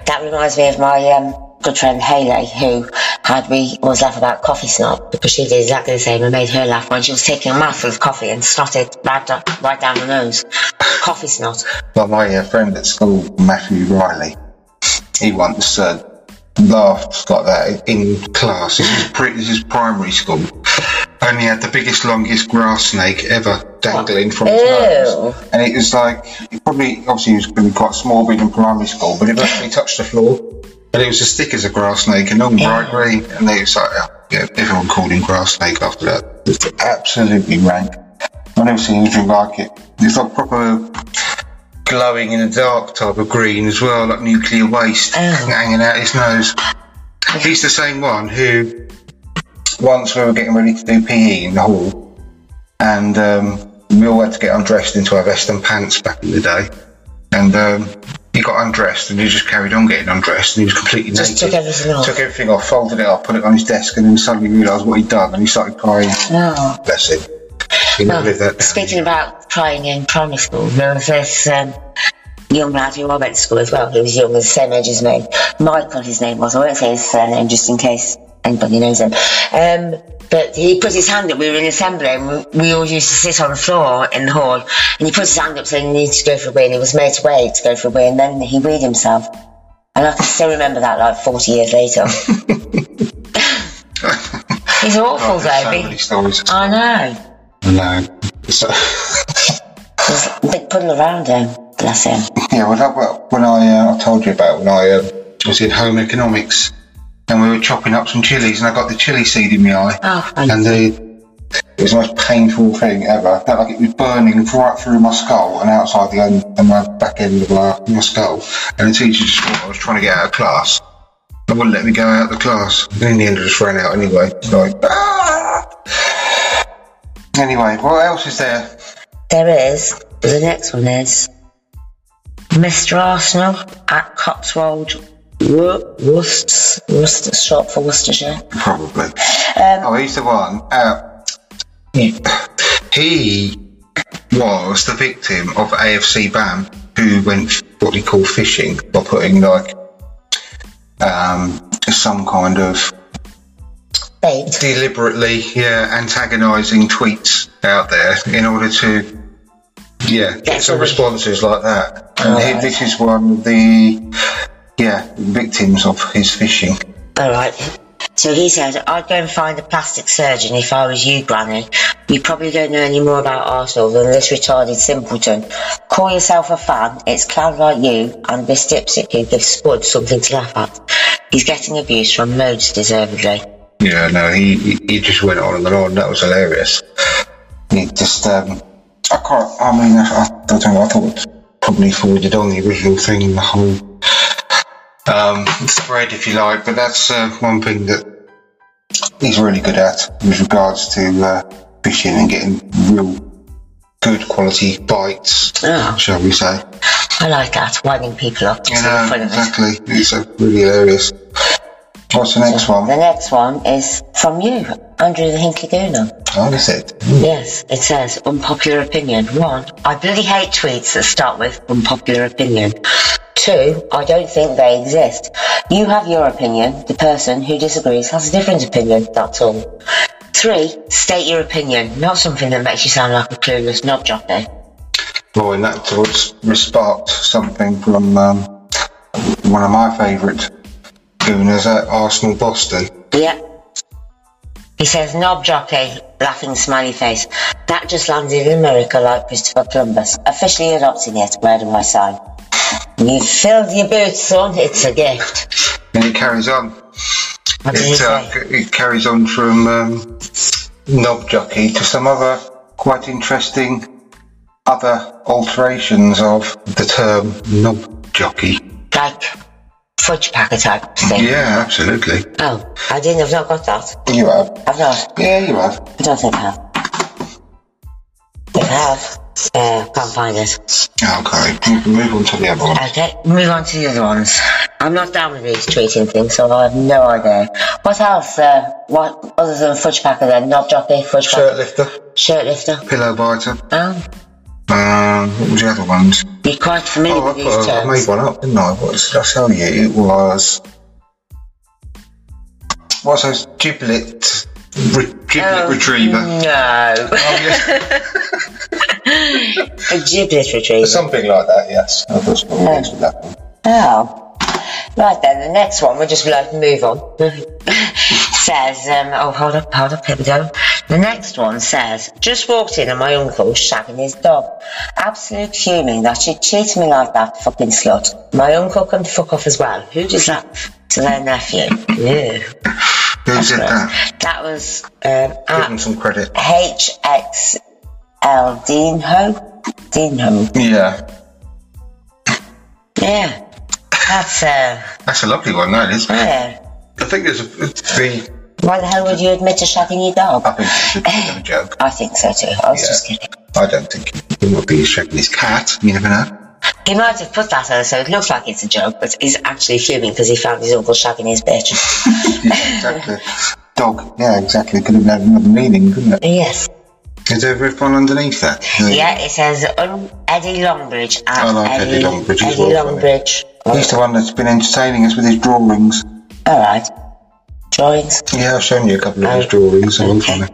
Speaker 12: That reminds me of my um, good friend Haley, who had we always laugh about coffee snot because she did exactly the same and made her laugh when she was taking a mouthful of coffee and snotted right, do- right down the nose. Coffee snot.
Speaker 4: Like my uh, friend at school, Matthew Riley, he once uh, laughed like that in class. This is, pre- this is primary school. And he had the biggest, longest grass snake ever dangling from his nose. And it was like, it probably, obviously, he was going to be quite small being in primary school, but it actually touched the floor. And it was as thick as a grass snake and all bright green. And they was like, oh, yeah, everyone called him grass snake after that. It was absolutely rank. I've never seen anything like it. It's like proper glowing in the dark type of green as well, like nuclear waste hanging out his nose. He's the same one who once we were getting ready to do PE in the hall, and um, we all had to get undressed into our vest and pants back in the day. And um, he got undressed, and he just carried on getting undressed, and he was completely
Speaker 12: Just
Speaker 4: naked.
Speaker 12: took everything off.
Speaker 4: Took everything off, folded it up, put it on his desk, and then suddenly realised what he'd done, and he started crying.
Speaker 12: No.
Speaker 4: Bless him. Never lived that.
Speaker 12: Speaking about crying in primary school, there was this um, young lad who I went to school as well, who was young, the same age as me. Michael, his name was. I won't say his surname just in case anybody knows him. Um, but he put his hand up. We were in assembly, and we, we all used to sit on the floor in the hall. And he put his hand up saying he needed to go for a wee, and he was made to wait to go for a wee, and then he weed himself. And I can still remember that like 40 years later. He's awful,
Speaker 4: Oh, there's so.
Speaker 12: I know.
Speaker 4: I know. So,
Speaker 12: There's a big puddle around him. Bless him.
Speaker 4: yeah, well, that, well, when I, uh, I told you about when I uh, was in home economics and we were chopping up some chilies and I got the chili seed in my eye.
Speaker 12: Oh,
Speaker 4: and the, it was the most painful thing ever. I felt like it was burning right through my skull and outside the end and my back end of my, my skull. And the teacher just thought I was trying to get out of class. They wouldn't let me go out of the class. And in the end, I just ran out anyway. Like, ah! Anyway, what else is there?
Speaker 12: There is. The next one is Mr. Arsenal at Cotswold Wo- Worcester, Worcester shop for Worcestershire.
Speaker 4: Probably.
Speaker 12: Um,
Speaker 4: oh, he's the one. Uh, he, was the victim of AFC BAM, who went what we call phishing by putting like um, some kind of Deliberately, yeah, antagonising tweets out there in order to, yeah, get some responses like that. And he, this is one of the, yeah, victims of his phishing.
Speaker 12: All right. So he says, I'd go and find a plastic surgeon if I was you, Granny. You probably don't know any more about Arsenal than this retarded simpleton. Call yourself a fan, it's clown like you, and this dipstick who gives Spud something to laugh at. He's getting abuse from loads deservedly.
Speaker 4: Yeah, no, he, he he just went on and on. That was hilarious. He just, um, I can't, I mean, I, I don't know, I thought probably forwarded on the original thing, the whole um, spread, if you like, but that's uh, one thing that he's really good at with regards to uh, fishing and getting real good quality bites, shall we say.
Speaker 12: I like that, winding people up to
Speaker 4: You
Speaker 12: the
Speaker 4: know,
Speaker 12: fun of it.
Speaker 4: exactly. It's uh, really hilarious. What's the next one?
Speaker 12: The next one is from you, Andrew the Hinckley Gooner.
Speaker 4: Oh, is it?
Speaker 12: Yes, it says unpopular opinion. One, I bloody hate tweets that start with unpopular opinion. Two, I don't think they exist. You have your opinion. The person who disagrees has a different opinion. That's all. Three, state your opinion, not something that makes you sound like a clueless knob jockey.
Speaker 4: Well, and that sparked something from um, one of my favourite gooners at Arsenal Boston.
Speaker 12: Yeah. He says, knob jockey, laughing smiley face. That just landed in America like Christopher Columbus. Officially adopting it, where do I sign? You filled your boots, son, it's a gift.
Speaker 4: And it carries on.
Speaker 12: What he
Speaker 4: It, uh, it carries on from um, knob jockey to some other quite interesting other alterations of the term knob jockey.
Speaker 12: Like fudge packer type thing.
Speaker 4: Yeah, absolutely.
Speaker 12: Oh, I didn't, I've not got that.
Speaker 4: You have.
Speaker 12: I've not.
Speaker 4: Yeah, you have.
Speaker 12: I don't think I have. If I have, uh, can't find it.
Speaker 4: Okay, move- on to the other one.
Speaker 12: Okay, move on to the other ones. I'm not down with these tweeting things, so I have no idea. What else? Uh, what other than fudge packer then? Knob jockey, fudge packer, Shirt
Speaker 4: lifter,
Speaker 12: shirt lifter.
Speaker 4: pillow biter.
Speaker 12: Oh,
Speaker 4: What was the other ones?
Speaker 12: you're quite familiar
Speaker 4: Oh,
Speaker 12: with these
Speaker 4: put, I made one up, didn't I? What did I tell you? It was. What's those giblet, re, giblet
Speaker 12: Oh,
Speaker 4: retriever?
Speaker 12: No. a giblet retriever.
Speaker 4: Something like that, yes. I against with that one.
Speaker 12: Oh. Right then, the next one, we'll just like move on. says, um, oh, hold up, hold up, here we go. The next one says, just walked in and my uncle shagging his dog. Absolute fuming that she'd cheat me like that, fucking slut. My uncle can fuck off as well. Who does that to their nephew? Ew.
Speaker 4: Who said that?
Speaker 12: That was um,
Speaker 4: Give them some credit.
Speaker 12: HXL Deanho. Deanho.
Speaker 4: Yeah.
Speaker 12: Yeah. That's, uh,
Speaker 4: That's a lovely one, that is.
Speaker 12: yeah.
Speaker 4: I think there's a. The,
Speaker 12: Why the hell would you admit to shagging your dog?
Speaker 4: I think it's a joke.
Speaker 12: I think so too. I was
Speaker 4: Yeah.
Speaker 12: just kidding.
Speaker 4: I don't think he would be shagging his cat. You never know.
Speaker 12: He might have put that on so it looks like it's a joke, but he's actually fuming because he found his uncle shagging his bitch.
Speaker 4: yeah, exactly. Dog. Yeah, exactly. Could have had another meaning, couldn't it?
Speaker 12: yes.
Speaker 4: Is there a underneath that?
Speaker 12: Yeah, it says um, Eddie Longbridge at
Speaker 4: I like Eddie Longbridge
Speaker 12: Eddie
Speaker 4: well,
Speaker 12: Longbridge.
Speaker 4: He's the one that's been entertaining us with his drawings.
Speaker 12: Alright. Drawings.
Speaker 4: Yeah, I've shown you a couple of his drawings. They're all funny.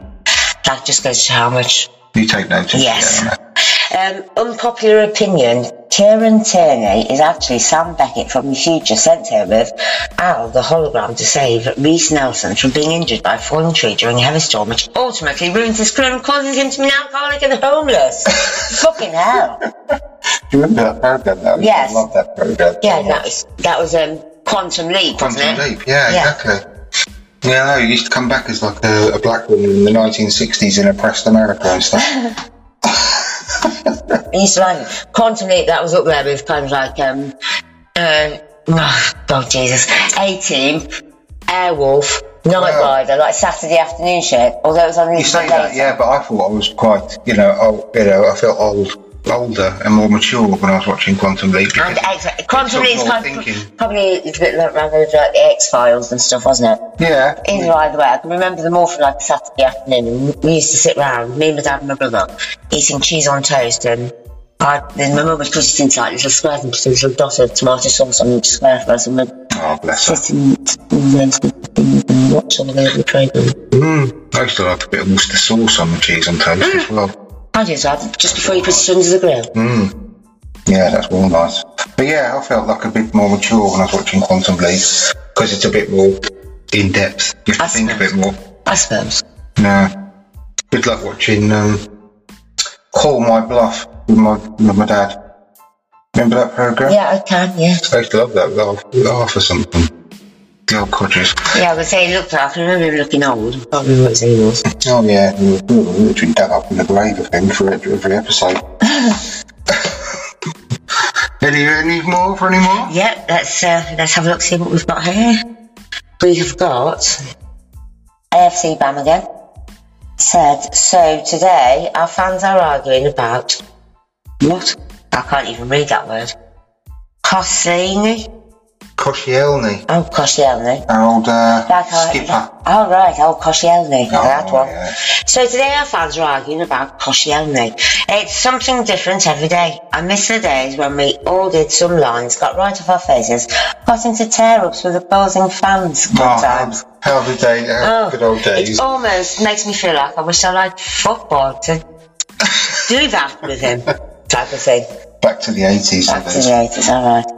Speaker 12: That just goes to how much
Speaker 4: You take notice.
Speaker 12: Yes.
Speaker 4: Yeah,
Speaker 12: Um, unpopular opinion. Kieran Tierney is actually Sam Beckett from the future sent here with Al, the hologram, to save Reiss Nelson from being injured by a falling tree during a heavy storm, which ultimately ruins his career and causes him to be an alcoholic and homeless. Fucking hell.
Speaker 4: Do you remember that program? That was,
Speaker 12: Yes.
Speaker 4: I love that program.
Speaker 12: Yeah, that was that was um, Quantum Leap,
Speaker 4: Quantum
Speaker 12: wasn't it?
Speaker 4: Leap. Yeah,
Speaker 12: Yeah.
Speaker 4: exactly. Yeah, no, he used to come back as like a, a black woman in the 1960s in oppressed America and stuff.
Speaker 12: He used to like Quantum Leap. That was up there with kind of like um, uh, oh, God Jesus, A Team, Airwolf, Night
Speaker 4: Well-
Speaker 12: rider, like Saturday afternoon shit. Although it was on
Speaker 4: You say that, yeah, but I thought I was quite, you know, old, you know, I felt old, older and more mature when I was watching Quantum Leap.
Speaker 12: And X- Quantum Leap's
Speaker 4: more
Speaker 12: kind of, probably it's a bit like, rather like the X Files and stuff, wasn't it?
Speaker 4: Yeah.
Speaker 12: Either either way, I can remember them all from like Saturday afternoon. We used to sit round, me, my dad, and my brother, eating cheese on toast. And I, then my mum would cut it into like little squares and put a little dot of tomato sauce on each square for us. And we'd
Speaker 4: Oh, bless
Speaker 12: sit and, and, and watch all the.
Speaker 4: Mm. I used to like a bit of Worcester sauce on the cheese on toast as well.
Speaker 12: I did that just before you put it under the grill.
Speaker 4: Mm. Yeah, that's all nice. But yeah, I felt like a bit more mature when I was watching Quantum Leap because it's a bit more in depth. You have to think a bit more.
Speaker 12: I suppose.
Speaker 4: Yeah. Good luck watching um, Call My Bluff with my, with my dad. Remember that program?
Speaker 12: Yeah, I can, yeah.
Speaker 4: I used to love that. Laugh, laugh or something. The old.
Speaker 12: Yeah, I would say he looked like, I can remember him looking old. I can't remember what his name was.
Speaker 4: Oh yeah, we were, we were literally dug up in the grave of him for every, every episode. any, any more for any more?
Speaker 12: Yep, let's uh, let's have a look see what we've got here. We have got AFC Bam again. Said so today our fans are arguing about what? I can't even read that word. Koscielny?
Speaker 4: Koscielny,
Speaker 12: Oh, Koscielny.
Speaker 4: our old uh,
Speaker 12: Like I-
Speaker 4: skipper.
Speaker 12: Oh right, oh Koscielny,
Speaker 4: Oh,
Speaker 12: that one.
Speaker 4: yeah.
Speaker 12: So today our fans are arguing about Koscielny. It's something different every day. I miss the days when we all did some lines, got right off our faces, got into tear-ups with opposing fans sometimes.
Speaker 4: Oh, how the day, how
Speaker 12: Oh,
Speaker 4: good old days.
Speaker 12: It almost makes me feel like I wish I liked football to do that with him, type of thing.
Speaker 4: Back to the 80s.
Speaker 12: Back to the 80s, alright.
Speaker 4: Uh,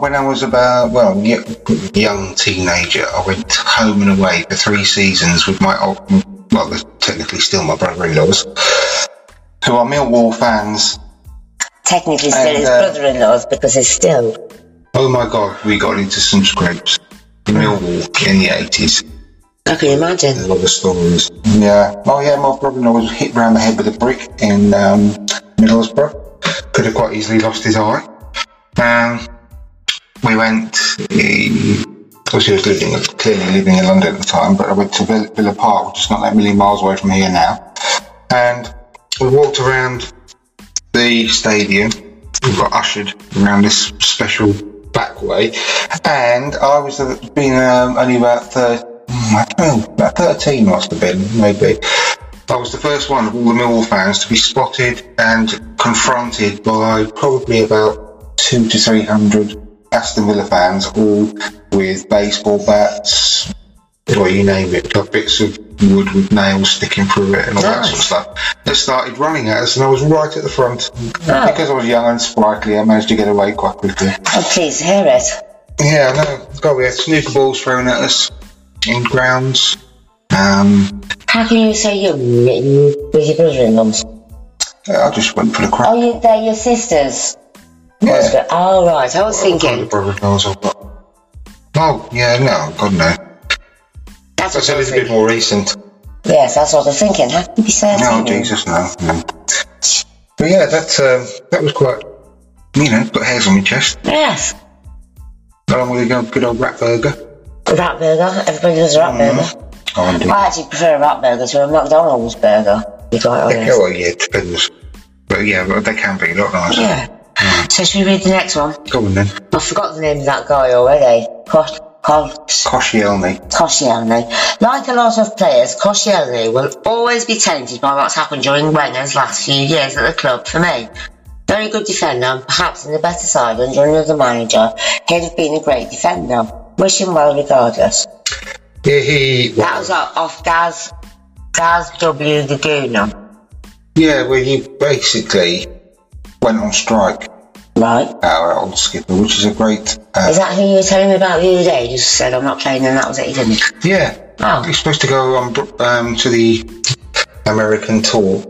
Speaker 4: when I was about, well, y- young teenager, I went home and away for three seasons with my old, well, they're technically still my brother-in-laws, who are Millwall fans.
Speaker 12: Technically still
Speaker 4: And,
Speaker 12: his
Speaker 4: uh,
Speaker 12: brother-in-law's because he's still.
Speaker 4: Oh my God, we got into some scrapes. Millwall in the 80s.
Speaker 12: I can imagine.
Speaker 4: A lot of stories. Yeah. Oh yeah, my brother-in-law was hit round the head with a brick in um, Middlesbrough. Could have quite easily lost his eye. Um, we went. He, obviously, he was living clearly living in London at the time, but I went to Villa, Villa Park, which is not that million miles away from here now, and we walked around the stadium. We got ushered around this special back way, and I was uh, being um, only about thir- mm, I don't know, about thirteen must have been maybe. I was the first one of all the Millwall fans to be spotted and confronted by probably about two to three hundred Aston Villa fans, all with baseball bats, or you name it, bits of wood with nails sticking through it and all that sort of stuff. They started running at us, and I was right at the front. Because I was young and sprightly, I managed to get away quite quickly.
Speaker 12: I'm pleased to hear it.
Speaker 4: Yeah, no, God, we had snooker balls thrown at us in grounds. Um,
Speaker 12: How can you say you- with your brother-in-laws?
Speaker 4: I just went for the crack.
Speaker 12: Oh, you, they're your sisters.
Speaker 4: Yeah.
Speaker 12: Oh, right. I was thinking.
Speaker 4: brother-in-laws I've got. Oh, yeah, no, God, no.
Speaker 12: That's
Speaker 4: That's a little bit more recent.
Speaker 12: Yes, that's what I was thinking. How can you be certain?
Speaker 4: No, Jesus, no, no. But yeah, that, um, that was quite, you know, put hairs on my chest.
Speaker 12: Yes.
Speaker 4: Along with a good- good old rat burger.
Speaker 12: Rat burger. Everybody does a rat burger.
Speaker 4: Oh.
Speaker 12: I actually prefer a rat burger to a McDonald's burger. To be quite
Speaker 4: Yeah, well, yeah, it depends. But yeah, but they can be a lot nicer.
Speaker 12: Yeah. Mm. So should we read the next one?
Speaker 4: Go on then.
Speaker 12: I forgot the name of that guy already. Kosh, Kosh,
Speaker 4: Koscielny.
Speaker 12: Koscielny. Like a lot of players, Koscielny will always be tainted by what's happened during Wenger's last few years at the club for me. Very good defender, and perhaps in the better side under another manager, he'd have been a great defender. Wish him well regardless.
Speaker 4: Yeah, he.
Speaker 12: That was off off Gaz, Gaz W. the Gooner.
Speaker 4: Yeah, well, he basically went on strike.
Speaker 12: Right.
Speaker 4: Our old skipper, which is a great. Uh,
Speaker 12: Is that who you were telling me about the other day? You just said I'm not playing and that was it, he didn't.
Speaker 4: Yeah.
Speaker 12: Oh.
Speaker 4: He's supposed to go on um, to the American tour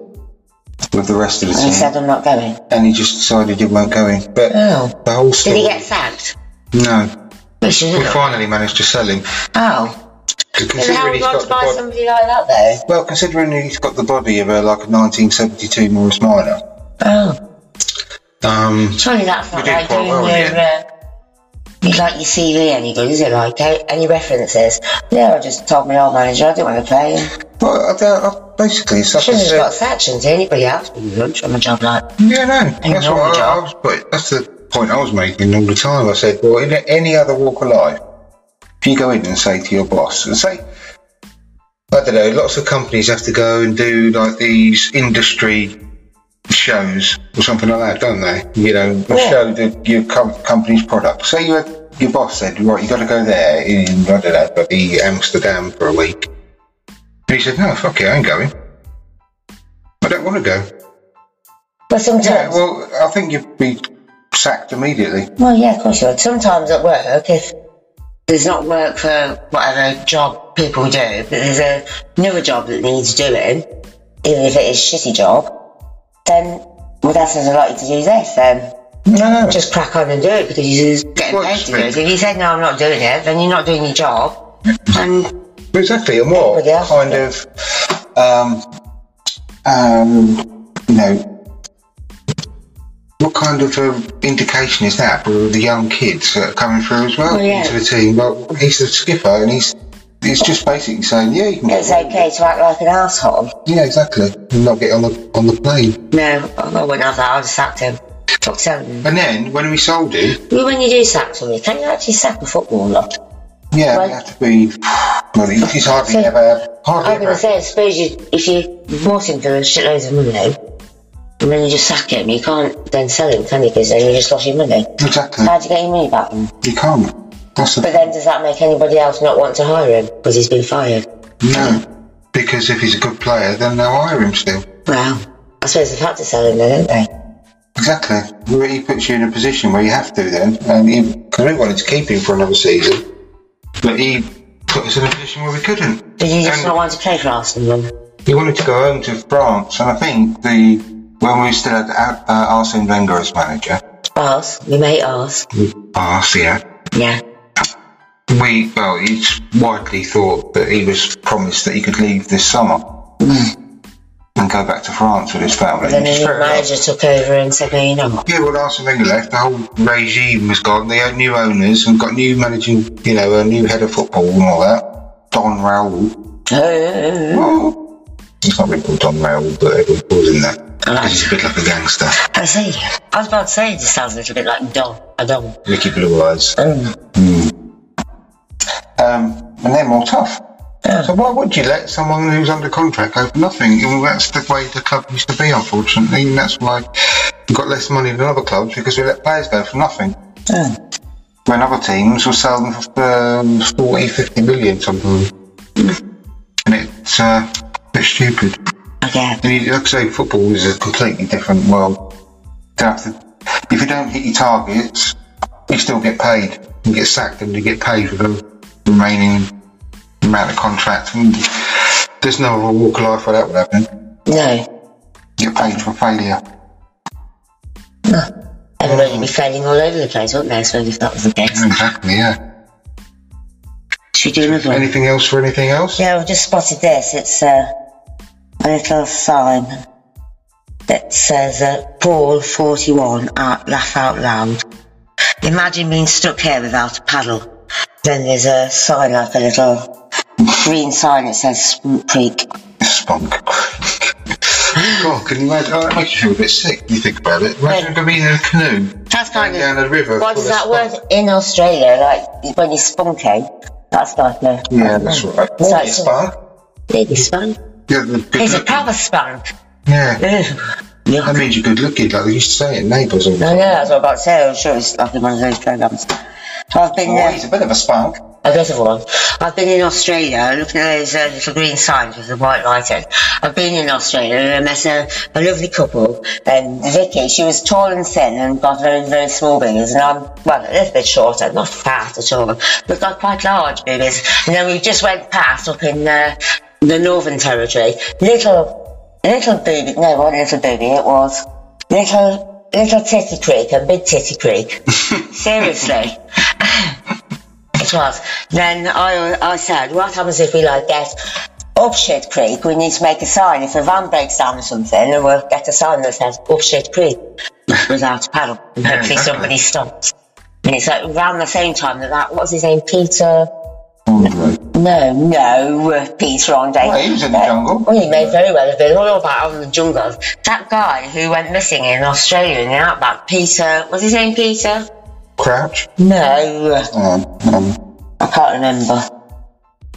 Speaker 4: with the rest of the team.
Speaker 12: And he said I'm not going.
Speaker 4: and he just decided he weren't going. But
Speaker 12: Oh.
Speaker 4: the whole story.
Speaker 12: Did he get sacked?
Speaker 4: No.
Speaker 12: We
Speaker 4: We finally managed to sell him.
Speaker 12: Oh. How
Speaker 4: he's
Speaker 12: you
Speaker 4: got
Speaker 12: to buy
Speaker 4: body,
Speaker 12: somebody like that though?
Speaker 4: well, considering he's got the body of a like a 1972 Morris Minor.
Speaker 12: Oh.
Speaker 4: Um,
Speaker 12: Surely that's not like doing
Speaker 4: well
Speaker 12: your,
Speaker 4: the
Speaker 12: uh, You like your CV any good, is it? Like any references? Yeah, I just told my old manager I didn't want to play.
Speaker 4: Well, I, don't- I, basically, it's like
Speaker 12: Shouldn't have got sections. Anybody else would lunch on a job like
Speaker 4: Yeah, no, that's
Speaker 12: no
Speaker 4: what I. I was. But that's the point I was making all the time. I said, well, in any other walk of life, if you go in and say to your boss, and say, I don't know, lots of companies have to go and do like these industry shows or something like that, don't they? You know,
Speaker 12: Yeah.
Speaker 4: show the, your com- company's product. Say you your boss said, right, you got to go there in I don't know, bloody Amsterdam for a week. And he said, no, fuck it, I ain't going. I don't want to go.
Speaker 12: But sometimes,
Speaker 4: Yeah, well, I think you'd be sacked immediately.
Speaker 12: well, yeah, of course you would. Sometimes at work, if there's not work for whatever job people do, but there's a, another job that needs doing, even if it is a shitty job, then well, that says a lot to do this. Then
Speaker 4: No, no.
Speaker 12: just crack on and do it because you're getting
Speaker 4: Well,
Speaker 12: paid to do it. If you said no, I'm not doing it, then you're not doing your job. And
Speaker 4: Exactly, and what kind of, um, um, you know, what kind of uh, indication is that for the young kids that are coming through as well
Speaker 12: Oh, yeah.
Speaker 4: into the team? Well, he's the skipper, and he's he's just basically saying, yeah, you can
Speaker 12: it's
Speaker 4: get,
Speaker 12: okay to act like an asshole.
Speaker 4: yeah, exactly, and not get on the on the plane.
Speaker 12: No, I wouldn't have that. I'd have sacked him. Fuck selling.
Speaker 4: And then when we sold him,
Speaker 12: Well, when you do sack somebody, can you actually sack a footballer?
Speaker 4: yeah, we had to be. Well, he's hardly ever, hardly
Speaker 12: I'm going
Speaker 4: ever.
Speaker 12: to say, I suppose you, if you bought him for shitloads of money, and then you just sack him, you can't then sell him, can you? Because then you just lost your money.
Speaker 4: Exactly,
Speaker 12: How'd you get your money back then?
Speaker 4: you can't. The
Speaker 12: But then does that make anybody else not want to hire him because he's been fired?
Speaker 4: no, because if he's a good player, then they'll hire him still.
Speaker 12: Well, I suppose they've had to sell him then, haven't they?
Speaker 4: Exactly. Well, he puts you in a position where you have to then, and he, cause we wanted to keep him for another season, but he put us in a position where we couldn't.
Speaker 12: Did you just
Speaker 4: And
Speaker 12: not want to play for Arsenal then?
Speaker 4: he wanted to go home to France, and I think the when we still had uh, Arsene Wenger as manager,
Speaker 12: Ars, your mate Ars.
Speaker 4: Ars, yeah,
Speaker 12: Yeah.
Speaker 4: We well, it's widely thought that he was promised that he could leave this summer and go back to France with his family.
Speaker 12: Then the new
Speaker 4: fair enough.
Speaker 12: manager took over and said, no, you're not.
Speaker 4: Yeah, well, Arsene Wenger left. The whole regime was gone. They had new owners and got new managing, you know, a new head of football and all that. Don Raoul. Well, he's not really called Don Raoul, but everyone calls him that.
Speaker 12: I
Speaker 4: He's a bit like a gangster.
Speaker 12: I see. I was about to say, it just sounds a little bit like Don. A Don.
Speaker 4: Ricky Blue Eyes. Um, and they're more tough. So why would you let someone who's under contract go for nothing? Well, that's the way the club used to be, unfortunately, and that's why we've got less money than other clubs because we let players go for nothing. When other teams will sell them for um, 40, 50 million sometimes. And it's uh, a bit stupid.
Speaker 12: Okay.
Speaker 4: And you, like I say, football is a completely different world. You have to, if you don't hit your targets, you still get paid. You get sacked and you get paid for the remaining amount of contract. And there's no other walk of life where that would happen.
Speaker 12: No.
Speaker 4: You get paid for failure. No.
Speaker 12: Everybody would be failing all over the place, wouldn't they? I suppose if that was the case.
Speaker 4: Exactly, yeah.
Speaker 12: Should we do another one?
Speaker 4: Anything else for anything else?
Speaker 12: Yeah, I've just spotted this. It's uh, a little sign that says uh, Paul 41 out, laugh out loud. Imagine being stuck here without a paddle. Then there's a sign like a little green sign that says Spunk Creek.
Speaker 4: Spunk God, can you imagine? Oh, that makes you feel a bit sick when you think about it. Imagine being in a canoe
Speaker 12: That's kind
Speaker 4: down a river.
Speaker 12: What
Speaker 4: full
Speaker 12: that
Speaker 4: spunk.
Speaker 12: word in Australia? Like when you're spunking? That's like a.
Speaker 4: Yeah, that's right.
Speaker 12: So it's
Speaker 4: spunk?
Speaker 12: Maybe spunk.
Speaker 4: Yeah,
Speaker 12: He's a proper spunk.
Speaker 4: Yeah.
Speaker 12: Yeah.
Speaker 4: That means you're good looking, like they used to say in Neighbours all the
Speaker 12: yeah, that's what I'm about to say. I'm sure it's like one of those programs. I've been
Speaker 4: Oh, he's a bit of a spunk.
Speaker 12: A bit of one. I've been in Australia looking at those uh, little green signs with the white writing. I've been in Australia and I met a, a lovely couple. Um, Vicky, she was tall and thin and got very, very small boobies. And I'm, well, a little bit shorter, not fat at all, but got quite large boobies. And then we just went past up in uh, the Northern Territory. Little, little booby, no, what little booby, it was little, little Titty Creek and Big Titty Creek. Seriously. It was. Then I, I said, what happens if we like get up shit creek? We need to make a sign. If a van breaks down or something, and we'll get a sign that says up shit creek without a paddle. And hopefully somebody stops. And it's like around the same time that that, what's his name, Peter? No, no, Peter Andre.
Speaker 4: Well, he was in the jungle.
Speaker 12: Well, he may very well have been all about out in the jungle. That guy who went missing in Australia in the outback, Peter, what's his name, Peter?
Speaker 4: Crouch.
Speaker 12: No,
Speaker 4: Um, um,
Speaker 12: I can't remember.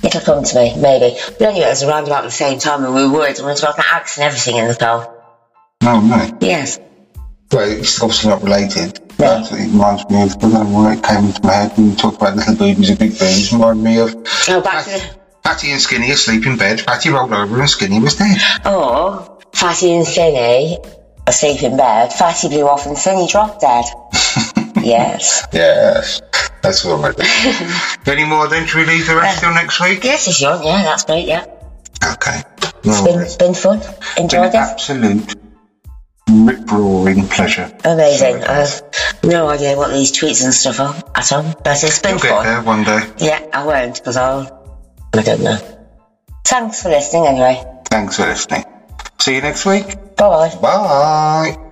Speaker 12: It'll come to me, maybe. But anyway, it was around about the same time and we were worried and we were talking axe and everything in the car.
Speaker 4: no, no.
Speaker 12: Yes.
Speaker 4: Well, it's obviously not related. But it reminds me of, I don't know why it came into my head when you talk about little boobies and big boobs. Remind me of
Speaker 12: Oh, back to the...
Speaker 4: Patty and Skinny asleep in bed. Patty rolled over and Skinny was dead.
Speaker 12: Oh, Fatty and Skinny asleep in bed. Fatty blew off and Skinny dropped dead. yes.
Speaker 4: Yes, that's all right. Any more then? Should we leave the rest uh, till next week?
Speaker 12: Yes, if you want. Yeah, that's great. Yeah.
Speaker 4: Okay.
Speaker 12: It's been, been fun. Enjoyed
Speaker 4: Been
Speaker 12: it.
Speaker 4: absolute rip-roaring pleasure.
Speaker 12: Amazing. I have no idea what these tweets and stuff are at all, but it's been
Speaker 4: You'll get
Speaker 12: fun.
Speaker 4: there one day.
Speaker 12: Yeah, I won't because I'll. I don't know. Thanks for listening anyway.
Speaker 4: Thanks for listening. See you next week.
Speaker 12: Bye bye.
Speaker 4: Bye.